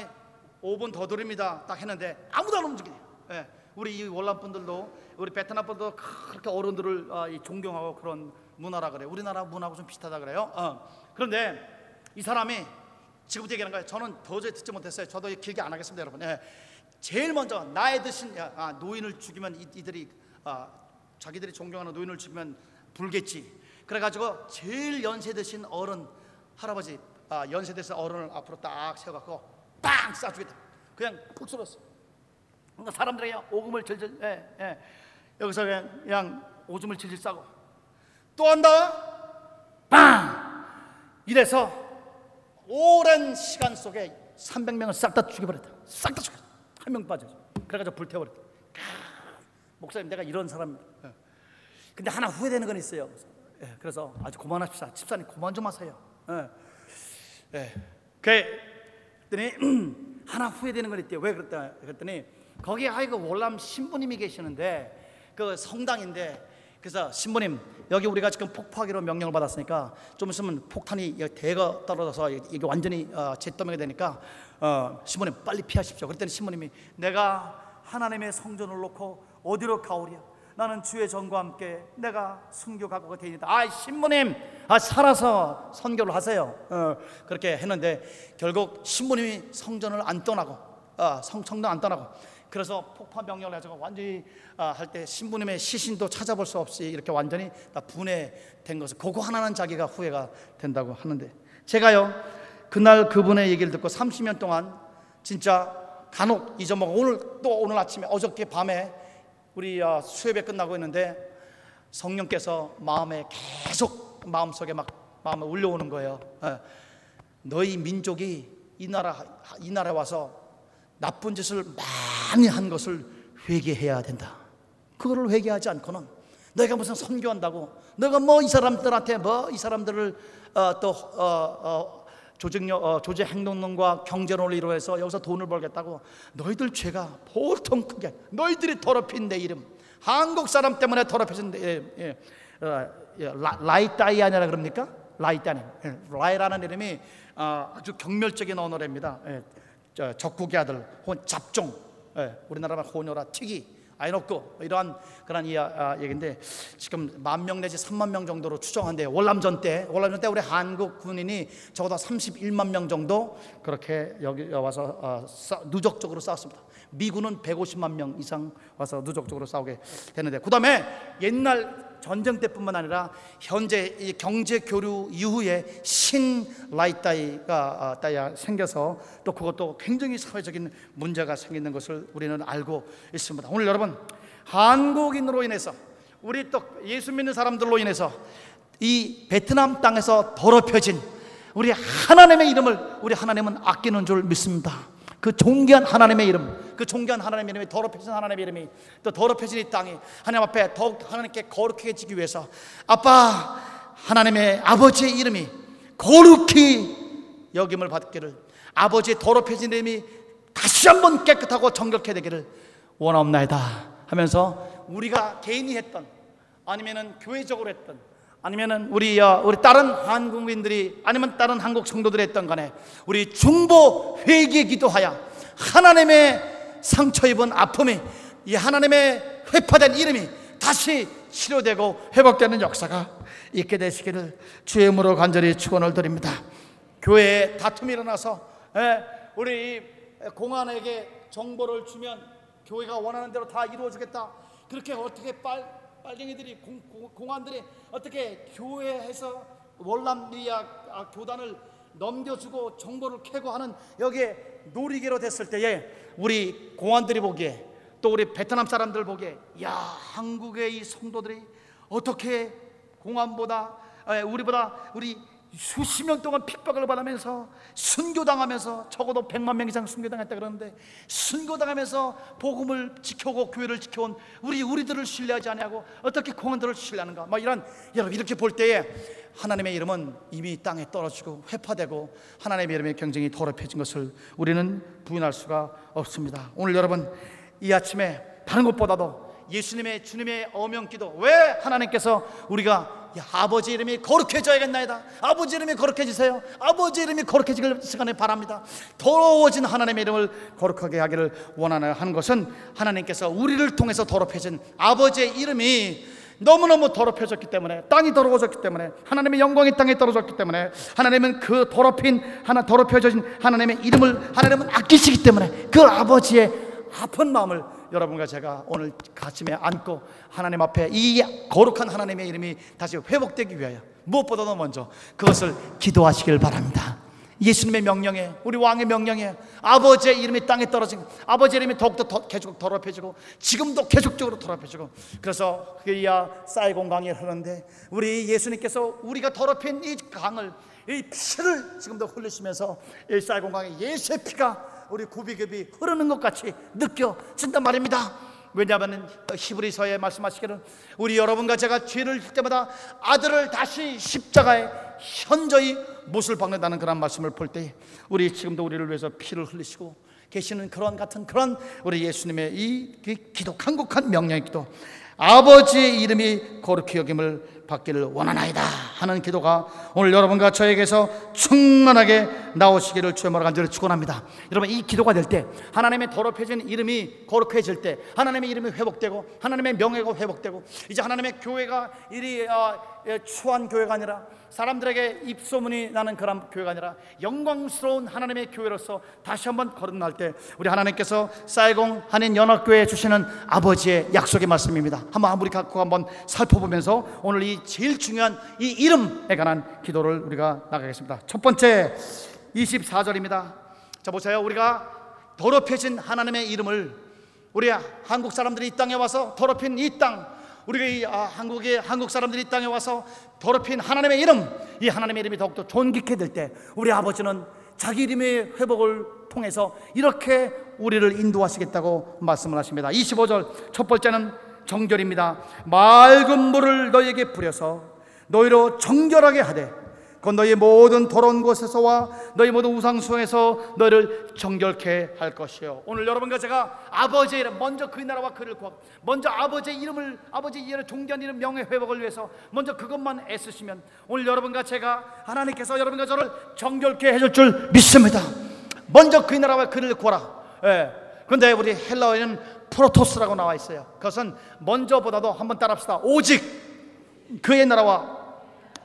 5분 더 드립니다. 딱 했는데 아무도 안 움직이네요. 예. 우리 이 월남 분들도 우리 베트남 분들도 그렇게 어른들을 어, 이 존경하고 그런 문화라 그래요. 우리나라 문화하고 좀 비슷하다 그래요. 어. 그런데 이 사람이 지금부터 얘기하는 거예요. 저는 도저히 듣지 못했어요. 저도 길게 안 하겠습니다, 여러분. 예. 제일 먼저 나의 드신 야, 아, 노인을 죽이면 이, 이들이 아, 자기들이 존경하는 노인을 죽이면 불겠지. 그래가지고 제일 연세 드신 어른 할아버지 아, 연세 드신 어른을 앞으로 딱 세워갖고 빵 쏴주겠다. 그냥 푹 쏠었어. 그러니까 사람들이 그냥 오금을 질질 예, 예. 여기서 그냥, 그냥 오줌을 질질 싸고 또 한다 빵 이래서 오랜 시간 속에 300명을 싹 다 죽여버렸다 싹 다 죽였어 한명 빠져서 그래가지고 불태워버렸다 목사님 내가 이런 사람입니다 예. 근데 하나 후회되는 건 있어요 예, 그래서 아주 그만합시다 집사님 그만 좀 하세요 예. 예. 그랬더니 하나 후회되는 건 있대요. 왜 그랬다 그랬더니 거기 아이고 월남 신부님이 계시는데 그 성당인데 그래서 신부님 여기 우리가 지금 폭파하기로 명령을 받았으니까 좀 있으면 폭탄이 대거 떨어져서 이게 완전히 어, 재떠매게 되니까 어, 신부님 빨리 피하십시오. 그랬더니 신부님이 내가 하나님의 성전을 놓고 어디로 가오랴? 나는 주의 전과 함께 내가 순교 각오가 되니까 아 신부님 아 살아서 선교를 하세요 어, 그렇게 했는데 결국 신부님이 성전을 안 떠나고 아, 성, 성전 안 떠나고 그래서 폭파 명령을 해서 완전히 아, 할때 신부님의 시신도 찾아볼 수 없이 이렇게 완전히 다 분해된 것을 그거 하나는 자기가 후회가 된다고 하는데 제가요 그날 그분의 얘기를 듣고 30년 동안 진짜 간혹 잊어먹어 오늘 또 오늘 아침에 어저께 밤에 우리 어, 수협에 끝나고 있는데 성령께서 마음에 계속 마음속에 막 마음에 울려오는 거예요. 예. 너희 민족이 이 나라 이 나라에 와서 나쁜 짓을 많이 한 것을 회개해야 된다. 그거를 회개하지 않고는 너희가 무슨 선교한다고 너가 뭐 이 사람들한테 뭐 이 사람들을 어, 또 어, 어, 조직력, 어, 조직 행동론과 경제론을 이루어서 여기서 돈을 벌겠다고 너희들 죄가 보통 크게 너희들이 더럽힌 내 이름 한국 사람 때문에 더럽혀진 내 이름 예, 어, 예, 라, 라이따이아니라 그럽니까? 라이따니 예, 라이라는 이름이 어, 아주 경멸적인 언어랍니다 예, 저, 적국의 아들 혹은 잡종 예, 우리나라 말 호녀라 튀기 아이놓고 이러한 그런 이 아, 얘기인데 지금 만 명 내지 3만 명 정도로 추정한대 월남전 때 월남전 때 우리 한국 군인이 적어도 31만 명 정도 그렇게 여기 와서 어, 싸, 누적적으로 싸웠습니다. 미군은 150만 명 이상 와서 누적적으로 싸우게 되는데 그다음에 옛날 전쟁 때뿐만 아니라 현재 이 경제 교류 이후에 신 라이따이가 아, 따야 생겨서 또 그것도 굉장히 사회적인 문제가 생기는 것을 우리는 알고 있습니다. 오늘 여러분 한국인으로 인해서 우리 또 예수 믿는 사람들로 인해서 이 베트남 땅에서 더럽혀진 우리 하나님의 이름을 우리 하나님은 아끼는 줄 믿습니다. 그 존귀한 하나님의 이름, 그 존귀한 하나님의 이름이 더럽혀진 하나님의 이름이 또 더럽혀진 이 땅이 하나님 앞에 더욱 하나님께 거룩해지기 위해서 아빠 하나님의 아버지의 이름이 거룩히 여김을 받기를 아버지의 더럽혀진 이름이 다시 한번 깨끗하고 정결케 되기를 원하옵나이다 하면서 우리가 개인이 했던 아니면은 교회적으로 했던 아니면은 우리 어, 우리 다른 한국인들이 아니면 다른 한국 성도들이 했던 간에 우리 중보 회개 기도하여 하나님의 상처 입은 아픔이 이 하나님의 회파된 이름이 다시 치료되고 회복되는 역사가 있게 되시기를 주의 이름으로 간절히 축원을 드립니다. 교회에 다툼이 일어나서 예, 우리 공안에게 정보를 주면 교회가 원하는 대로 다 이루어지겠다. 그렇게 어떻게 빨 빨갱이들이 공, 공, 공안들이 어떻게 교회에서 월남리아 아, 교단을 넘겨주고 정보를 캐고 하는 여기에 놀이개로 됐을 때에 우리 공안들이 보기에 또 우리 베트남 사람들 보기에 야 한국의 이 성도들이 어떻게 공안보다 에, 우리보다 우리 수십 년 동안 핍박을 받으면서 순교당하면서 적어도 100만 명 이상 순교당했다 그러는데 순교당하면서 복음을 지켜오고 교회를 지켜온 우리 우리들을 신뢰하지 아니하고 어떻게 공안들을 신뢰하는가? 막 이런 여러분 이렇게 볼 때에 하나님의 이름은 이미 땅에 떨어지고 회파되고 하나님의 이름의 경쟁이 더럽혀진 것을 우리는 부인할 수가 없습니다. 오늘 여러분 이 아침에 다른 것보다도 예수님의 주님의 어명기도 왜 하나님께서 우리가 야, 아버지 이름이 거룩해져야겠나이다? 아버지 이름이 거룩해지세요? 아버지 이름이 거룩해지길 시간에 바랍니다. 더러워진 하나님의 이름을 거룩하게 하기를 원하는 하는 것은 하나님께서 우리를 통해서 더럽혀진 아버지의 이름이 너무너무 더럽혀졌기 때문에 땅이 더러워졌기 때문에 하나님의 영광이 땅에 떨어졌기 때문에 하나님은 그 더럽힌 하나 더럽혀진 하나님의 이름을 하나님은 아끼시기 때문에 그 아버지의 아픈 마음을 여러분과 제가 오늘 가슴에 안고 하나님 앞에 이 거룩한 하나님의 이름이 다시 회복되기 위하여 무엇보다도 먼저 그것을 기도하시길 바랍니다. 예수님의 명령에 우리 왕의 명령에 아버지의 이름이 땅에 떨어진 아버지의 이름이 더욱더 더, 계속 더럽혀지고 지금도 계속적으로 더럽혀지고 그래서 그이야 사이공 강이 흐르는데 우리 예수님께서 우리가 더럽힌 이 강을 이 피를 지금도 흘리시면서 이 사이공 강에 예수의 피가 우리 구비급이 흐르는 것 같이 느껴진단 말입니다. 왜냐하면 히브리서에 말씀하시기를 우리 여러분과 제가 죄를 질 때마다 아들을 다시 십자가에 현저히 못을 박는다는 그런 말씀을 볼 때 우리 지금도 우리를 위해서 피를 흘리시고 계시는 그런 같은 그런 우리 예수님의 이 기도 간곡한 명령의 기도 아버지의 이름이 거룩히 여김을 받기를 원하나이다 하는 기도가 오늘 여러분과 저에게서 충만하게 나오시기를 주의 말을 간절히 축원합니다. 여러분 이 기도가 될 때 하나님의 더럽혀진 이름이 거룩해질 때 하나님의 이름이 회복되고 하나님의 명예가 회복되고 이제 하나님의 교회가 이리 어, 추한 교회가 아니라 사람들에게 입소문이 나는 그런 교회가 아니라 영광스러운 하나님의 교회로서 다시 한번 거듭날 때 우리 하나님께서 사이공 한인 연합교회에 주시는 아버지의 약속의 말씀입니다. 한번 우리 갖고 한번 살펴보면서 오늘 이 제일 중요한 이 이름에 관한 기도를 우리가 나가겠습니다. 첫 번째 24절입니다. 자 보세요. 우리가 더럽혀진 하나님의 이름을 우리 한국 사람들이 이 땅에 와서 더럽힌 이 땅, 우리가 이 아, 한국의 한국 사람들이 이 땅에 와서 더럽힌 하나님의 이름, 이 하나님의 이름이 더욱더 존귀케 될 때 우리 아버지는 자기 이름의 회복을 통해서 이렇게 우리를 인도하시겠다고 말씀을 하십니다. 25절 첫 번째는 정결입니다. 맑은 물을 너에게 뿌려서 너희로 정결하게 하되 그 너희 모든 더러운 곳에서와 너희 모든 우상숭에서 너희를 정결케 할 것이요. 오늘 여러분과 제가 아버지의 이름 먼저 그 나라와 그를 구하고 먼저 아버지의 이름을 아버지의 이름을 존귀한 이름 명예 회복을 위해서 먼저 그것만 애쓰시면 오늘 여러분과 제가 하나님께서 여러분과 저를 정결케 해줄 줄 믿습니다. 먼저 그 나라와 그를 구하라. 예. 근데 우리 헬라어에는 프로토스라고 나와 있어요. 그것은 먼저보다도 한번 따라합시다. 오직 그의 나라와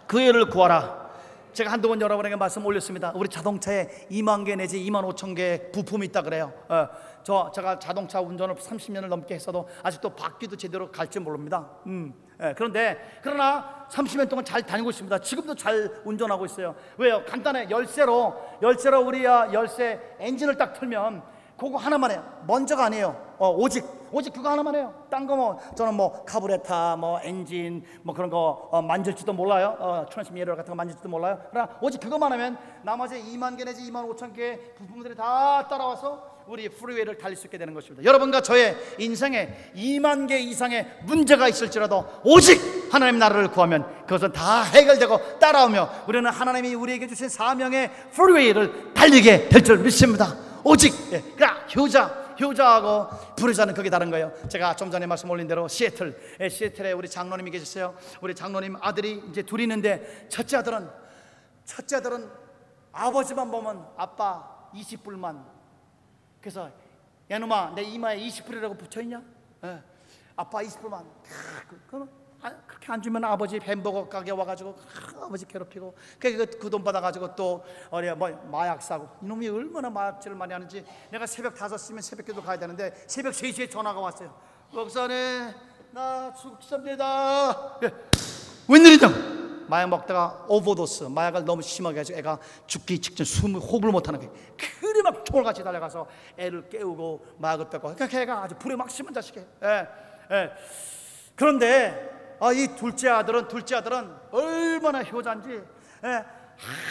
그의 를 구하라. 제가 한두 번 여러분에게 말씀 올렸습니다. 우리 자동차에 2만 개 내지 2만 5천 개 부품이 있다 그래요. 어, 저 제가 자동차 운전을 30년을 넘게 했어도 아직도 바퀴도 제대로 갈지 모릅니다. 음, 예, 그런데 그러나 30년 동안 잘 다니고 있습니다. 지금도 잘 운전하고 있어요. 왜요? 간단해. 열쇠로 열쇠로 우리 열쇠 엔진을 딱 틀면 그거 하나만 해요. 먼저가 아니에요. 어, 오직 오직 그거 하나만 해요. 딴 거 뭐 저는 뭐 carburetor, 뭐 엔진, 뭐 그런 거 어, 만질지도 몰라요. 어, 트랜스미터 같은 거 만질지도 몰라요. 그러나 오직 그것만 하면 나머지 2만 개 내지 2만 5천 개 부품들이 다 따라와서 우리 freeway를 달릴 수 있게 되는 것입니다. 여러분과 저의 인생에 2만 개 이상의 문제가 있을지라도 오직 하나님 나라를 구하면 그것은 다 해결되고 따라오며 우리는 하나님이 우리에게 주신 사명의 freeway를 달리게 될 줄 믿습니다. 오직 예, 그러니까 효자 효자하고 불효자는 그게 다른 거예요. 제가 좀 전에 말씀 올린 대로 시애틀 예, 시애틀에 우리 장로님이 계셨어요. 우리 장로님 아들이 이제 둘이 있는데 첫째 아들은 첫째 아들은 아버지만 보면 아빠 20불만 그래서 야놈아 내 이마에 20불이라고 붙여 있냐? 예, 아빠 20불만 그, 그, 아, 그렇게 안 주면 아버지 햄버거 가게 와가지고 아, 아버지 괴롭히고 그돈 받아가지고 또 어려 뭐 마약 사고. 이놈이 얼마나 마약질을 많이 하는지. 내가 새벽 5시면 새벽기도 가야 되는데 새벽 3시에 전화가 왔어요. 목사님 나 죽습니다. 예. 웬일이냐 마약 먹다가 overdose 마약을 너무 심하게 해서 애가 죽기 직전 숨을 호흡을 못하는 거예요. 그리 막 총알같이 달려가서 애를 깨우고 마약을 뺏고. 그러니까 걔가 아주 불효막심한 자식이에요. 예, 예. 그런데 아, 이 둘째 아들은 둘째 아들은 얼마나 효자인지. 예,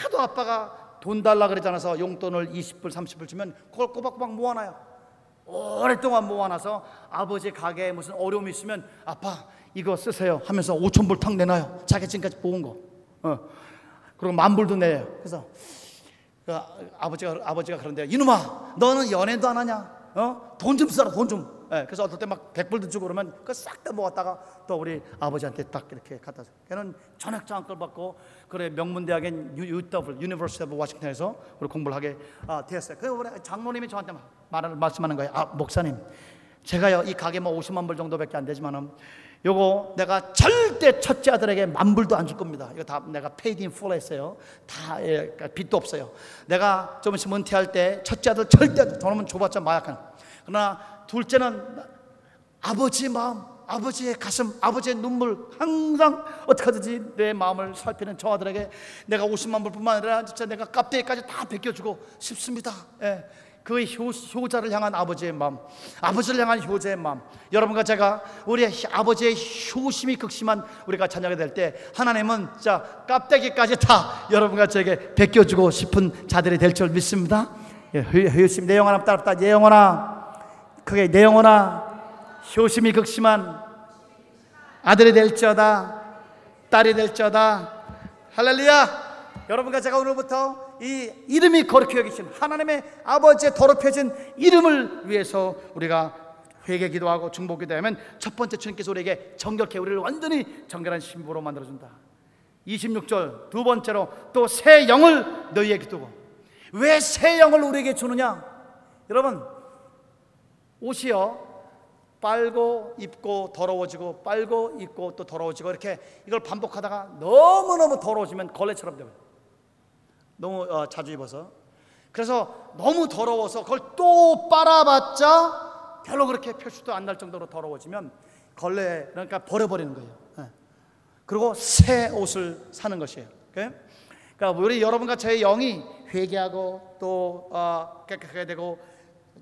하도 아빠가 돈 달라 그러지 않아서 용돈을 20불 30불 주면 그걸 꼬박꼬박 모아놔요. 오랫동안 모아놔서 아버지 가게에 무슨 어려움이 있으면 아빠 이거 쓰세요 하면서 5천 불 탁 내놔요. 자기 지금까지 모은 거. 어. 그리고 만 불도 내요. 그래서 그 아버지가 아버지가 그런데 이놈아 너는 연애도 안 하냐? 어? 돈 좀 써라 돈좀 예, 그래서 어떨 때 막 백불도 주고 그러면 그거 싹다 모았다가 또 우리 아버지한테 딱 이렇게 갖다 줘. 걔는 전학 장학을 받고 그래 명문대학인 UW University of Washington에서 우리 공부를 하게 아, 되었어요. 그 우리 장로님이 저한테 막 말을 말씀하는 거예요. 아 목사님, 제가요 이 가게 뭐 50만 불 정도밖에 안 되지만은 요거 내가 절대 첫째 아들에게 만 불도 안 줄 겁니다. 이거 다 내가 paid in full 했어요. 다 예, 그러니까 빚도 없어요. 내가 좀 있으면 은퇴할 때 첫째 아들 절대 돈은 줘봤자 마약한. 그러나 둘째는 아버지의 마음, 아버지의 가슴, 아버지의 눈물 항상 어떻게 하든지 내 마음을 살피는 저 아들에게 내가 50만 불뿐만 아니라 진짜 내가 깝대기까지 다 베껴주고 싶습니다. 예. 그 효, 효자를 향한 아버지의 마음, 아버지를 향한 효자의 마음. 여러분과 제가 우리 아버지의 효심이 극심한 우리가 자녀가 될 때 하나님은 자 깝대기까지 다 여러분과 저에게 베껴주고 싶은 자들이 될 줄 믿습니다. 예, 효심 내 영혼아 따랐다. 내 영혼아 그게 내 영혼아 효심이 극심한 아들이 될지어다 딸이 될지어다. 할렐루야! 여러분과 제가 오늘부터 이 이름이 거룩히 여기신 하나님의 아버지의 더럽혀진 이름을 위해서 우리가 회개 기도하고 중복 기도하면 첫 번째 주님께서 우리에게 정결케 우리를 완전히 정결한 신부로 만들어준다. 26절 두 번째로 또 새 영을 너희에게 두고 왜 새 영을 우리에게 주느냐? 여러분 옷이요. 빨고 입고 더러워지고 빨고 입고 또 더러워지고 이렇게 이걸 반복하다가 너무너무 더러워지면 걸레처럼 되고 너무 어, 자주 입어서. 그래서 너무 더러워서 그걸 또 빨아봤자 별로 그렇게 표시도 안 날 정도로 더러워지면 걸레 그러니까 버려버리는 거예요. 예. 그리고 새 옷을 사는 것이에요. 오케이? 그러니까 우리 여러분과 저의 영이 회개하고 또 어, 깨끗하게 되고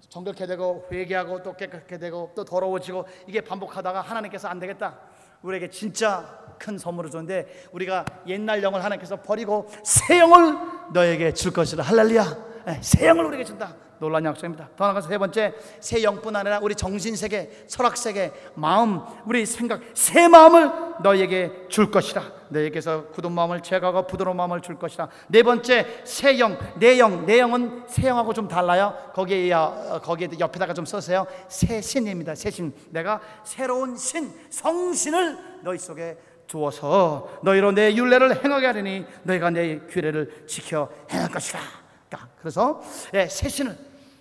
정결케 되고 회개하고 또 깨끗하게 되고 또 더러워지고 이게 반복하다가 하나님께서 안 되겠다. 우리에게 진짜 큰 선물을 줬는데 우리가 옛날 영을 하나님께서 버리고 새 영을 너에게 줄 것이라 할렐루야. 예, 새 영을 우리에게 준다. 놀란 약속입니다. 더 나아가서 세 번째 새 영뿐 아니라 우리 정신 세계, 철학 세계, 마음, 우리 생각, 새 마음을 너에게 줄 것이라. 너에게서 굳은 마음을 제거하고 부드러운 마음을 줄 것이라. 네 번째 새 영, 내 영, 내 영은 새 영하고 좀 달라요. 거기에 어, 거기에 옆에다가 좀 써세요. 새 신입니다. 새 신. 내가 새로운 신, 성신을 너희 속에 주어서 너희로 내 윤례를 행하게 하리니 너희가 내 규례를 지켜 행할 것이라. 그래서 예, 새 신을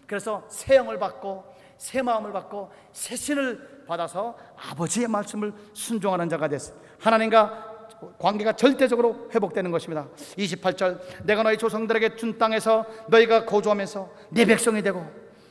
그래서 새 영을 받고 새 마음을 받고 새 신을 받아서 아버지의 말씀을 순종하는 자가 됐어. 하나님과 관계가 절대적으로 회복되는 것입니다. 28절 내가 너희 조상들에게 준 땅에서 너희가 거주하면서 내 백성이 되고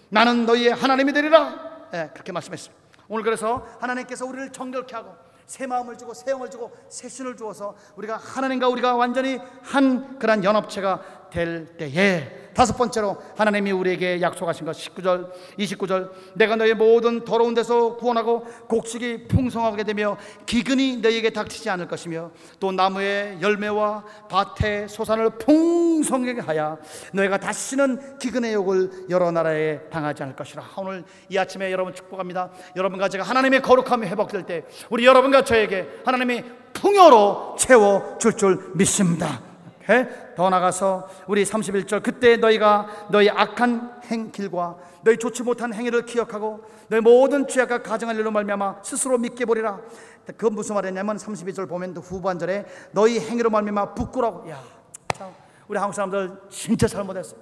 나는 너희의 하나님이 되리라. 예, 그렇게 말씀했습니다. 오늘 그래서 하나님께서 우리를 정결케 하고 새 마음을 주고 새 영을 주고 새 신을 주어서 우리가 하나님과 우리가 완전히 한 그런 연합체가 될 때에 다섯 번째로 하나님이 우리에게 약속하신 것 19절 29절 내가 너의 모든 더러운 데서 구원하고 곡식이 풍성하게 되며 기근이 너희에게 닥치지 않을 것이며 또 나무의 열매와 밭의 소산을 풍성하게 하여 너희가 다시는 기근의 욕을 여러 나라에 당하지 않을 것이라. 오늘 이 아침에 여러분 축복합니다. 여러분과 제가 하나님의 거룩함이 회복될 때 우리 여러분과 저에게 하나님이 풍요로 채워 줄 줄 믿습니다 더 나가서 우리 31절 그때 너희가 너희 악한 행길과 너희 좋지 못한 행위를 기억하고 너희 모든 죄악과 가정할 일로 말미암아 스스로 믿게 보리라. 그 무슨 말이냐면 32절 보면 후반절에 너희 행위로 말미암아 부끄러워. 야, 참 우리 한국 사람들 진짜 잘못했어.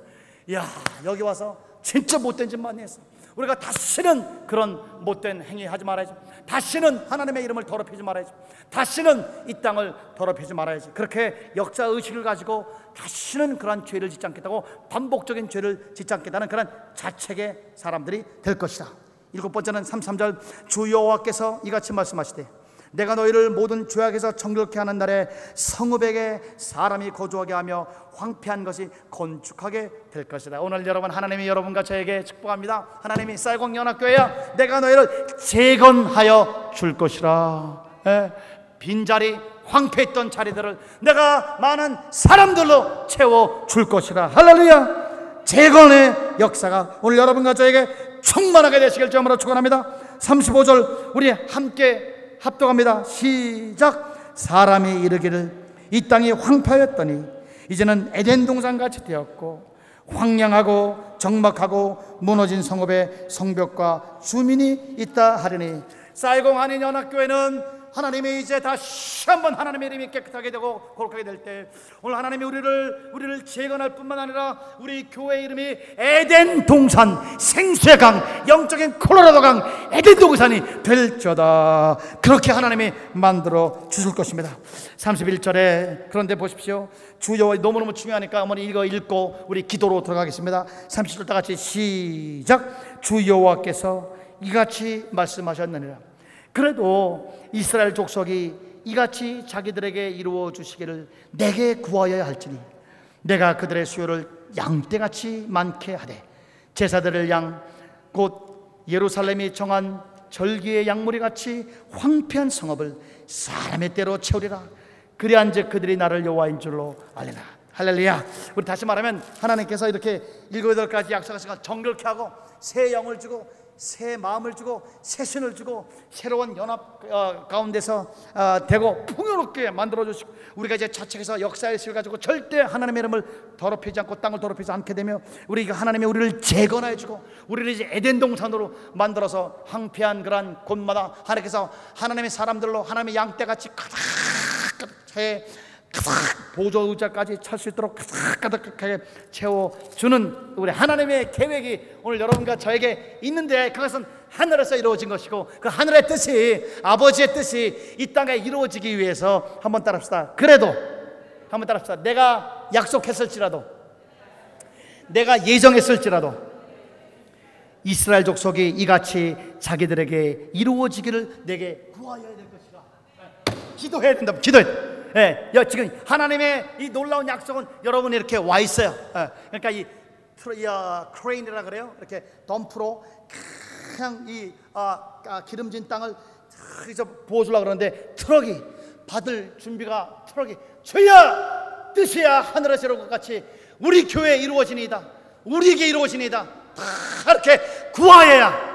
야, 여기 와서 진짜 못된 짓 많이 했어. 우리가 다시는 그런 못된 행위 하지 말아야지. 다시는 하나님의 이름을 더럽히지 말아야지. 다시는 이 땅을 더럽히지 말아야지. 그렇게 역사 의식을 가지고 다시는 그러한 죄를 짓지 않겠다고 반복적인 죄를 짓지 않겠다는 그런 자책의 사람들이 될 것이다. 일곱 번째는 33절 주 여호와께서 이같이 말씀하시되 내가 너희를 모든 죄악에서 정결케 하는 날에 성읍에게 사람이 거주하게 하며 황폐한 것이 건축하게 될 것이다. 오늘 여러분 하나님이 여러분과 저에게 축복합니다. 하나님이 쌀공 연합교회야 내가 너희를 재건하여 줄 것이라. 예, 빈자리 황폐했던 자리들을 내가 많은 사람들로 채워 줄 것이라. 할렐루야. 재건의 역사가 오늘 여러분과 저에게 충만하게 되시길 점으로 축원합니다. 35절 우리 함께 합독합니다. 시작. 사람이 이르기를 이 땅이 황폐하였더니 이제는 에덴 동산 같이 되었고 황량하고 적막하고 무너진 성읍에 성벽과 주민이 있다 하리니 쌀공 한인 연합교회는 하나님이 이제 다시 한번 하나님의 이름이 깨끗하게 되고 거룩하게 될 때 오늘 하나님이 우리를 우리를 재건할 뿐만 아니라 우리 교회 이름이 에덴 동산 생수의 강 영적인 콜로라도 강 에덴 동산이 될저다. 그렇게 하나님이 만들어 주실 것입니다. 31절에 그런데 보십시오. 주 여호와 너무너무 중요하니까 어머니 이거 읽고 우리 기도로 들어가겠습니다. 30절 다 같이 시작. 주 여호와께서 이같이 말씀하셨느니라 그래도 이스라엘 족속이 이같이 자기들에게 이루어 주시기를 내게 구하여야 할지니 내가 그들의 수요를 양떼같이 많게 하되 제사들을 양 곧 예루살렘이 정한 절기의 양무리 같이 황폐한 성읍을 사람의 때로 채우리라. 그리한즉 그들이 나를 여호와인 줄로 알리라. 할렐루야. 우리 다시 말하면 하나님께서 이렇게 일곱 여덟 가지 약속하시고 정결케 하고 새 영을 주고 새 마음을 주고 새 신을 주고 새로운 연합 어, 가운데서 어, 되고 풍요롭게 만들어 주시고 우리가 이제 자책해서 역사의 실 가지고 절대 하나님의 이름을 더럽히지 않고 땅을 더럽히지 않게 되며 우리가 하나님의 우리를 재건해 주고 우리를 이제 에덴 동산으로 만들어서 황폐한 그러한 곳마다 하나님께서 하나님의 사람들로 하나님의 양떼같이 가득 해 가득 보조 의자까지 찰 수 있도록 가득 가득하게 채워주는 우리 하나님의 계획이 오늘 여러분과 저에게 있는데 그것은 하늘에서 이루어진 것이고 그 하늘의 뜻이 아버지의 뜻이 이 땅에 이루어지기 위해서 한번 따라합시다. 그래도 한번 따라합시다. 내가 약속했을지라도 내가 예정했을지라도 이스라엘 족속이 이같이 자기들에게 이루어지기를 내게 구하여야 될 것이다. 기도해야 된다 기도해야 돼 예, 여, 지금 하나님의 이 놀라운 약속은 여러분이 이렇게 와 있어요. 예, 그러니까 이 트레, 어, 크레인이라 그래요. 이렇게 덤프로 그냥 이 아, 아, 기름진 땅을 이제 부어주려고 그러는데 트럭이 받을 준비가 트럭이 주여 뜻이야 하늘에서 이룬 것 같이 우리 교회에 이루어지니이다. 우리에게 이루어지니이다. 다 이렇게 구하여야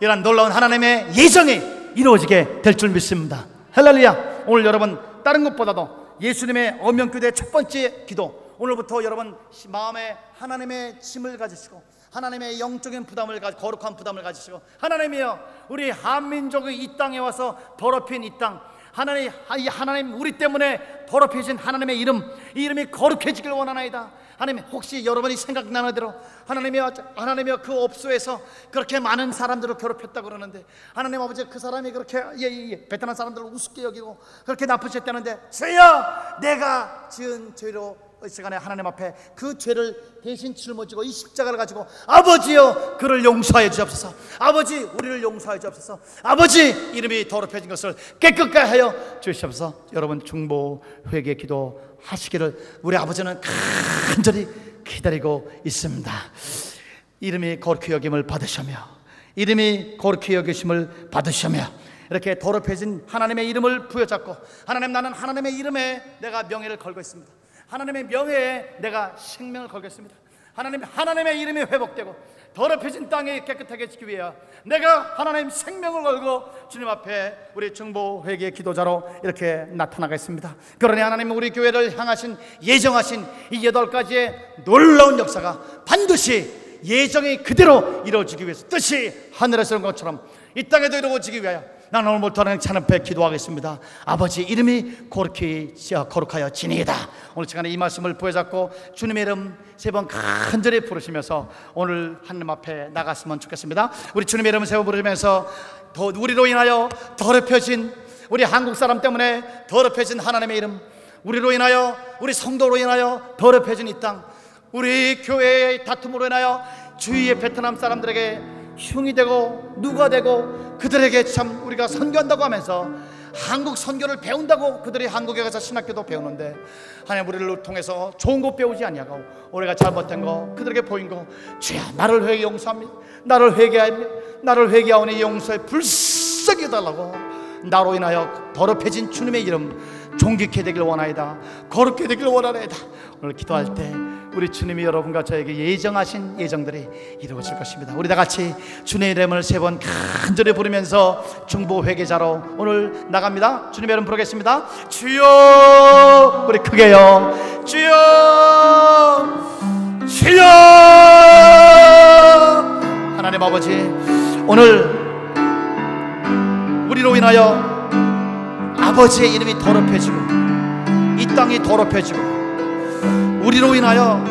이런 놀라운 하나님의 예정이 이루어지게 될 줄 믿습니다. 할렐루야. 오늘 여러분 다른 것보다도 예수님의 어명교대 첫 번째 기도. 오늘부터 여러분 마음에 하나님의 짐을 가지시고 하나님의 영적인 부담을 가지 거룩한 부담을 가지시고 하나님이여 우리 한민족이 이 땅에 와서 더럽힌 이 땅 하나님 이 하나님 우리 때문에 더럽혀진 하나님의 이름 이 이름이 거룩해지길 원하나이다 하나님 혹시 여러분이 생각나는 대로 하나님이여 하나님이여 그 업소에서 그렇게 많은 사람들을 괴롭혔다 그러는데 하나님 아버지 그 사람이 그렇게 예, 예, 예, 베트남 사람들을 우습게 여기고 그렇게 나쁘셨다는데 주여 내가 지은 죄로 이 시간에 하나님 앞에 그 죄를 대신 짊어지고 이 십자가를 가지고 아버지여 그를 용서하여 주옵소서. 아버지 우리를 용서하여 주옵소서. 아버지 이름이 더럽혀진 것을 깨끗게 하여 주시옵소서. 여러분 중보 회개 기도 하시기를 우리 아버지는 간절히 기다리고 있습니다. 이름이 거룩히 여김을 받으시며 이름이 거룩히 여기심을 받으시며 이렇게 더럽혀진 하나님의 이름을 부여잡고 하나님 나는 하나님의 이름에 내가 명예를 걸고 있습니다 하나님의 명예에 내가 생명을 걸겠습니다. 하나님 하나님의 이름이 회복되고 더럽혀진 땅이 깨끗하게 지기 위해 내가 하나님 생명을 걸고 주님 앞에 우리 중보 회개 기도자로 이렇게 나타나겠습니다. 그러니 하나님 우리 교회를 향하신 예정하신 이 여덟 가지의 놀라운 역사가 반드시 예정이 그대로 이루어지기 위해서 뜻이 하늘에서 온 것처럼 이 땅에도 이루어지기 위하여 나는 오늘 부터 하나님 앞에 기도하겠습니다. 아버지 이름이 거룩히 거룩하여 지니이다. 오늘 시간에 이 말씀을 부여잡고 주님의 이름 세 번 간절히 부르시면서 오늘 하나님 앞에 나갔으면 좋겠습니다. 우리 주님의 이름을 세번 부르면서 더 우리로 인하여 더럽혀진 우리 한국 사람 때문에 더럽혀진 하나님의 이름 우리로 인하여 우리 성도로 인하여 더럽혀진 이 땅 우리 교회의 다툼으로 인하여 주위의 베트남 사람들에게 흉이 되고 누가 되고 그들에게 참 우리가 선교한다고 하면서 한국 선교를 배운다고 그들이 한국에 가서 신학교도 배우는데 하나님 우리를 통해서 좋은 것 배우지 아니하고 우리가 잘못된 거 그들에게 보인 거 주야 나를 회개 용서합니다. 나를 회개합니다 나를 회개하오니 용서에 불쌍히 달라고 나로 인하여 더럽혀진 주님의 이름 존귀케 되길 원하이다 거룩게 되길 원하나이다. 오늘 기도할 때 우리 주님이 여러분과 저에게 예정하신 예정들이 이루어질 것입니다. 우리 다 같이 주님의 이름을 세 번 간절히 부르면서 중보 회개자로 오늘 나갑니다. 주님의 이름 부르겠습니다. 주여 우리 크게요. 주여 주여. 하나님 아버지 오늘 우리로 인하여 아버지의 이름이 더럽혀지고 이 땅이 더럽혀지고 우리로 인하여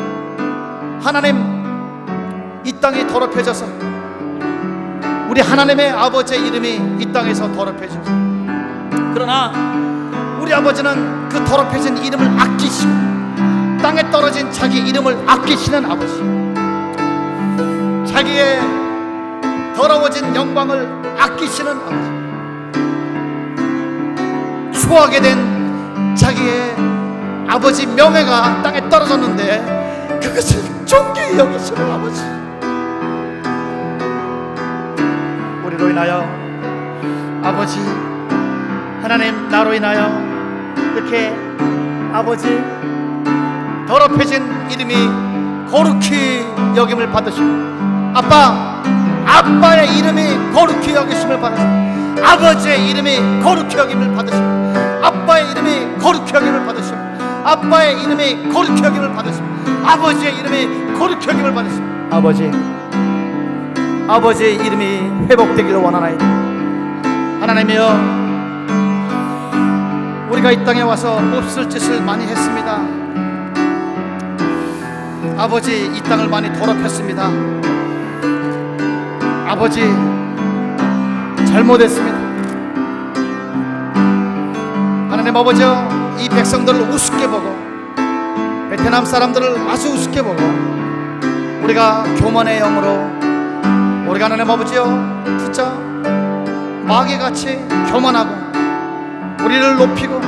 하나님 이 땅이 더럽혀져서 우리 하나님의 아버지의 이름이 이 땅에서 더럽혀져서 그러나 우리 아버지는 그 더럽혀진 이름을 아끼시고 땅에 떨어진 자기 이름을 아끼시는 아버지. 자기의 더러워진 영광을 아끼시는 아버지. 추하게 된 자기의 아버지 명예가 땅에 떨어졌는데 그것을 존귀히 여기시는 아버지. 우리로 인하여 아버지 하나님 나로 인하여 이렇게 아버지 더럽혀진 이름이 거룩히 여김을 받으시고 아빠 아빠의 이름이 거룩히 여기심을 받으시고 아버지의 이름이 거룩히 여김을 받으시고 아빠의 이름이 거룩히 여김을 받으시고 아빠의 이름이 거룩히 여김을 받으시고 아버지의 이름이 거룩히 여김을 받으시고 아버지 아버지의 이름이 회복되기를 원하나이다. 하나님이여 우리가 이 땅에 와서 몹쓸 짓을 많이 했습니다. 아버지 이 땅을 많이 더럽혔습니다. 아버지 잘못했습니다. 하나님 아버지여 이 백성들을 우습게 보고 베트남 사람들을 아주 우습게 보고 우리가 교만의 영으로 우리가 하나님 아버지여 진짜 마귀같이 교만하고 우리를 높이고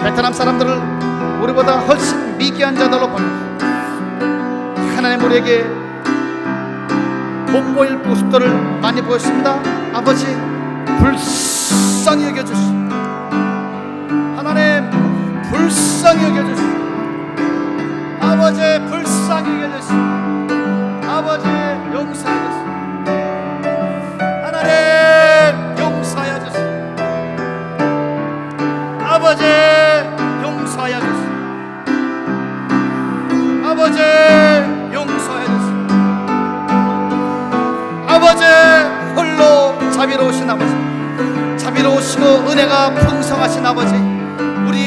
베트남 사람들을 우리보다 훨씬 미개한 자들로 보는 하나님 우리에게 못 보일 모습들을 많이 보였습니다. 아버지 불쌍히 여겨주시오 하나님 불쌍히 여겨주시오. 아버지 불쌍히 여겨주시오. 아버지 용서해 주시오. 하나님 용서해 주시오. 아버지 용서해 주시오. 아버지 용서해 주시오. 아버지 홀로 자비로우신 아버지 자비로우시고 은혜가 풍성하신 아버지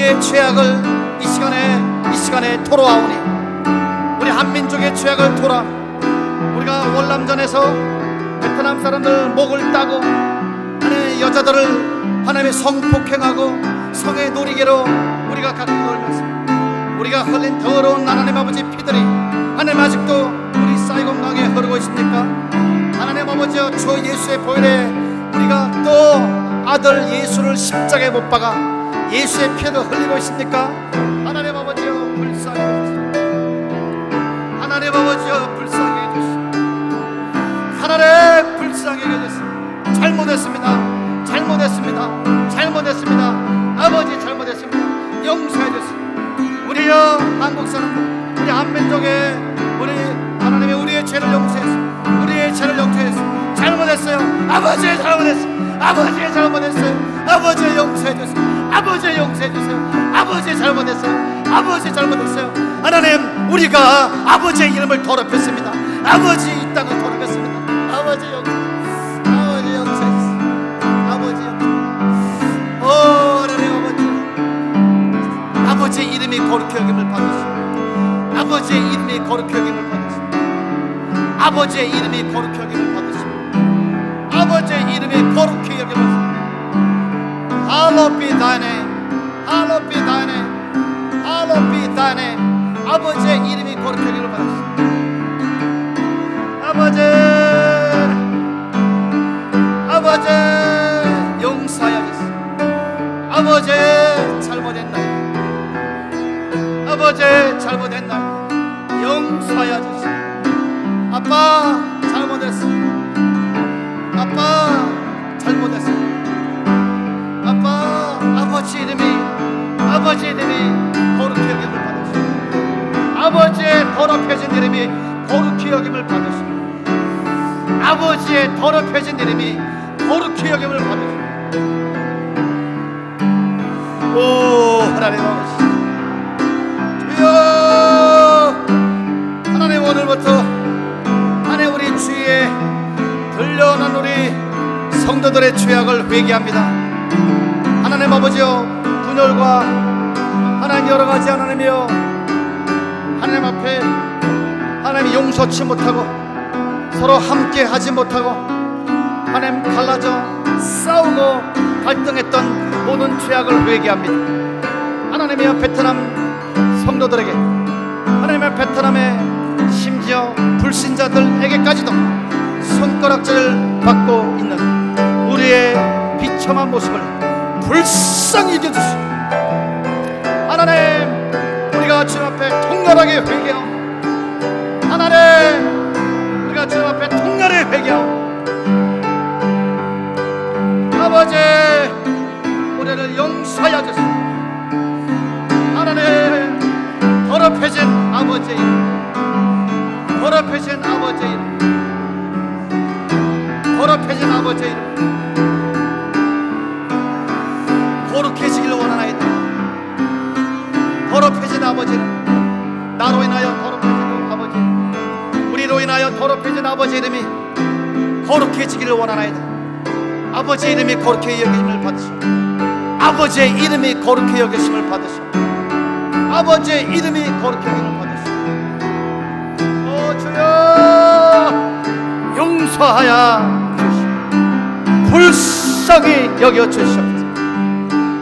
우리의 죄악을 이 시간에 이 시간에 토로하오니 우리 한민족의 죄악을 토라 우리가 월남전에서 베트남 사람들 목을 따고 하나님의 여자들을 하나님의 성폭행하고 성의 놀이개로 우리가 갖고 놀면서 우리가 흘린 더러운 하나님 아버지 피들이 하나님 아직도 우리 사이공 강에 흐르고 있습니까? 하나님 아버지여 주 예수의 보혈에 우리가 또 아들 예수를 십자가에 못 박아 예수의 피를 흘리고 있습니까? 하나님 아버지여 불쌍히 해주시오. 하나님 아버지여 불쌍히 해주시오. 하나님 불쌍히 해주시오. 잘못했습니다. 잘못했습니다. 잘못했습니다. 아버지 잘못했습니다. 용서해 주시오. 우리여 한국 사람 우리 한민족의 우리 하나님의 우리의 죄를 용서했어 우리의 죄를 용서했어 잘못했어요. 아버지 잘못했어 아버지 잘못했어요. 아버지 용서해 주세요 아버지 용서해 주세요. 아버지 잘못했어요. 아버지 잘못했어요. 하나님 우리가 아버지의 이름을 더럽혔습니다. 아버지 이 땅을 더럽혔습니다. 아버지 용서. 아버지 용서. 아버지 용서. 오 하나님 아버지. 아버지의 이름이 거룩히 여김을 받으시오. 아버지의 이름이 거룩히 여김을 받으시오. 아버지의 이름이 거룩히 여김을 받으시오. Hallowed be thy name. Hallowed be thy name. Hallowed be thy name. 아버지의 이름이 여김을 받으시고 아버지. 아버지. 용서하여 주시오. 아버지 잘못했나이다 아버지 잘못했나이다 용서하여 주시오. 아빠 잘못했어. 아빠 잘못했어 이름이 아버지 이름이 거룩히 여김을 받으시오 아버지의 더럽혀진 이름이 거룩히 여김을 받으시오 아버지의 더럽혀진 이름이 거룩히 여김을 받으시오 오 하나님 아버지. 주여 하나님 오늘부터 하나님 우리 주위에 들려오는 우리 성도들의 죄악을 회개합니다. 하나님 아버지여 분열과 하나님 여러 가지 하나님이여. 하나님 앞에 하나님 용서치 못하고 서로 함께 하지 못하고 하나님 갈라져 싸우고 갈등했던 모든 죄악을 회개합니다. 하나님이여 베트남 성도들에게 하나님의 베트남의 심지어 불신자들에게까지도 손가락질을 받고 있는 우리의 비참한 모습을 불쌍히 여겨주시고 하나님 우리가 주님 앞에 통렬하게 회개하고 하나님 우리가 주님 앞에 통렬히 회개하고 아버지 우리를 용서하여 주시고 하나님 더럽혀진 아버지 이름 더럽혀진 아버지 이름 더럽혀진 아버지 이 아버지 나로 인하여 더럽혀진 아버지 우리로 인하여 더럽혀진 아버지 이름이 거룩해지기를 원하나이다. 아버지 이름이 거룩히 여기심을 받으시오. 아버지의 이름이 거룩히 여기심을 받으시오. 아버지의 이름이 거룩히 여기심을 받으시오. 오 주여! 용서하여 주시오. 불쌍히 여겨 주시옵소서.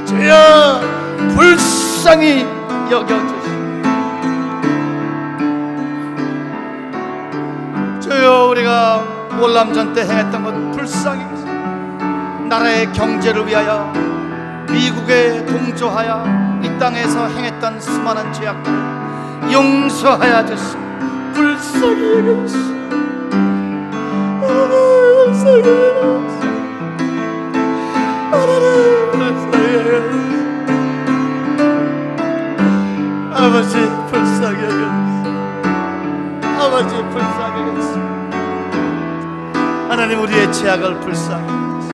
주여 불쌍히 여겨 주여 월남전 때 행했던 것 불쌍히 나라의 경제를 위하여 미국에 동조하여 이 땅에서 행했던 수많은 죄악들을 용서하여 주시오 불쌍히 여겨주시오 하나님 불쌍히 여겨주시오 아버지 불쌍히 여겨주시오 아버지 불쌍히 여겨주시오 하나님 우리의 죄악을 불쌍히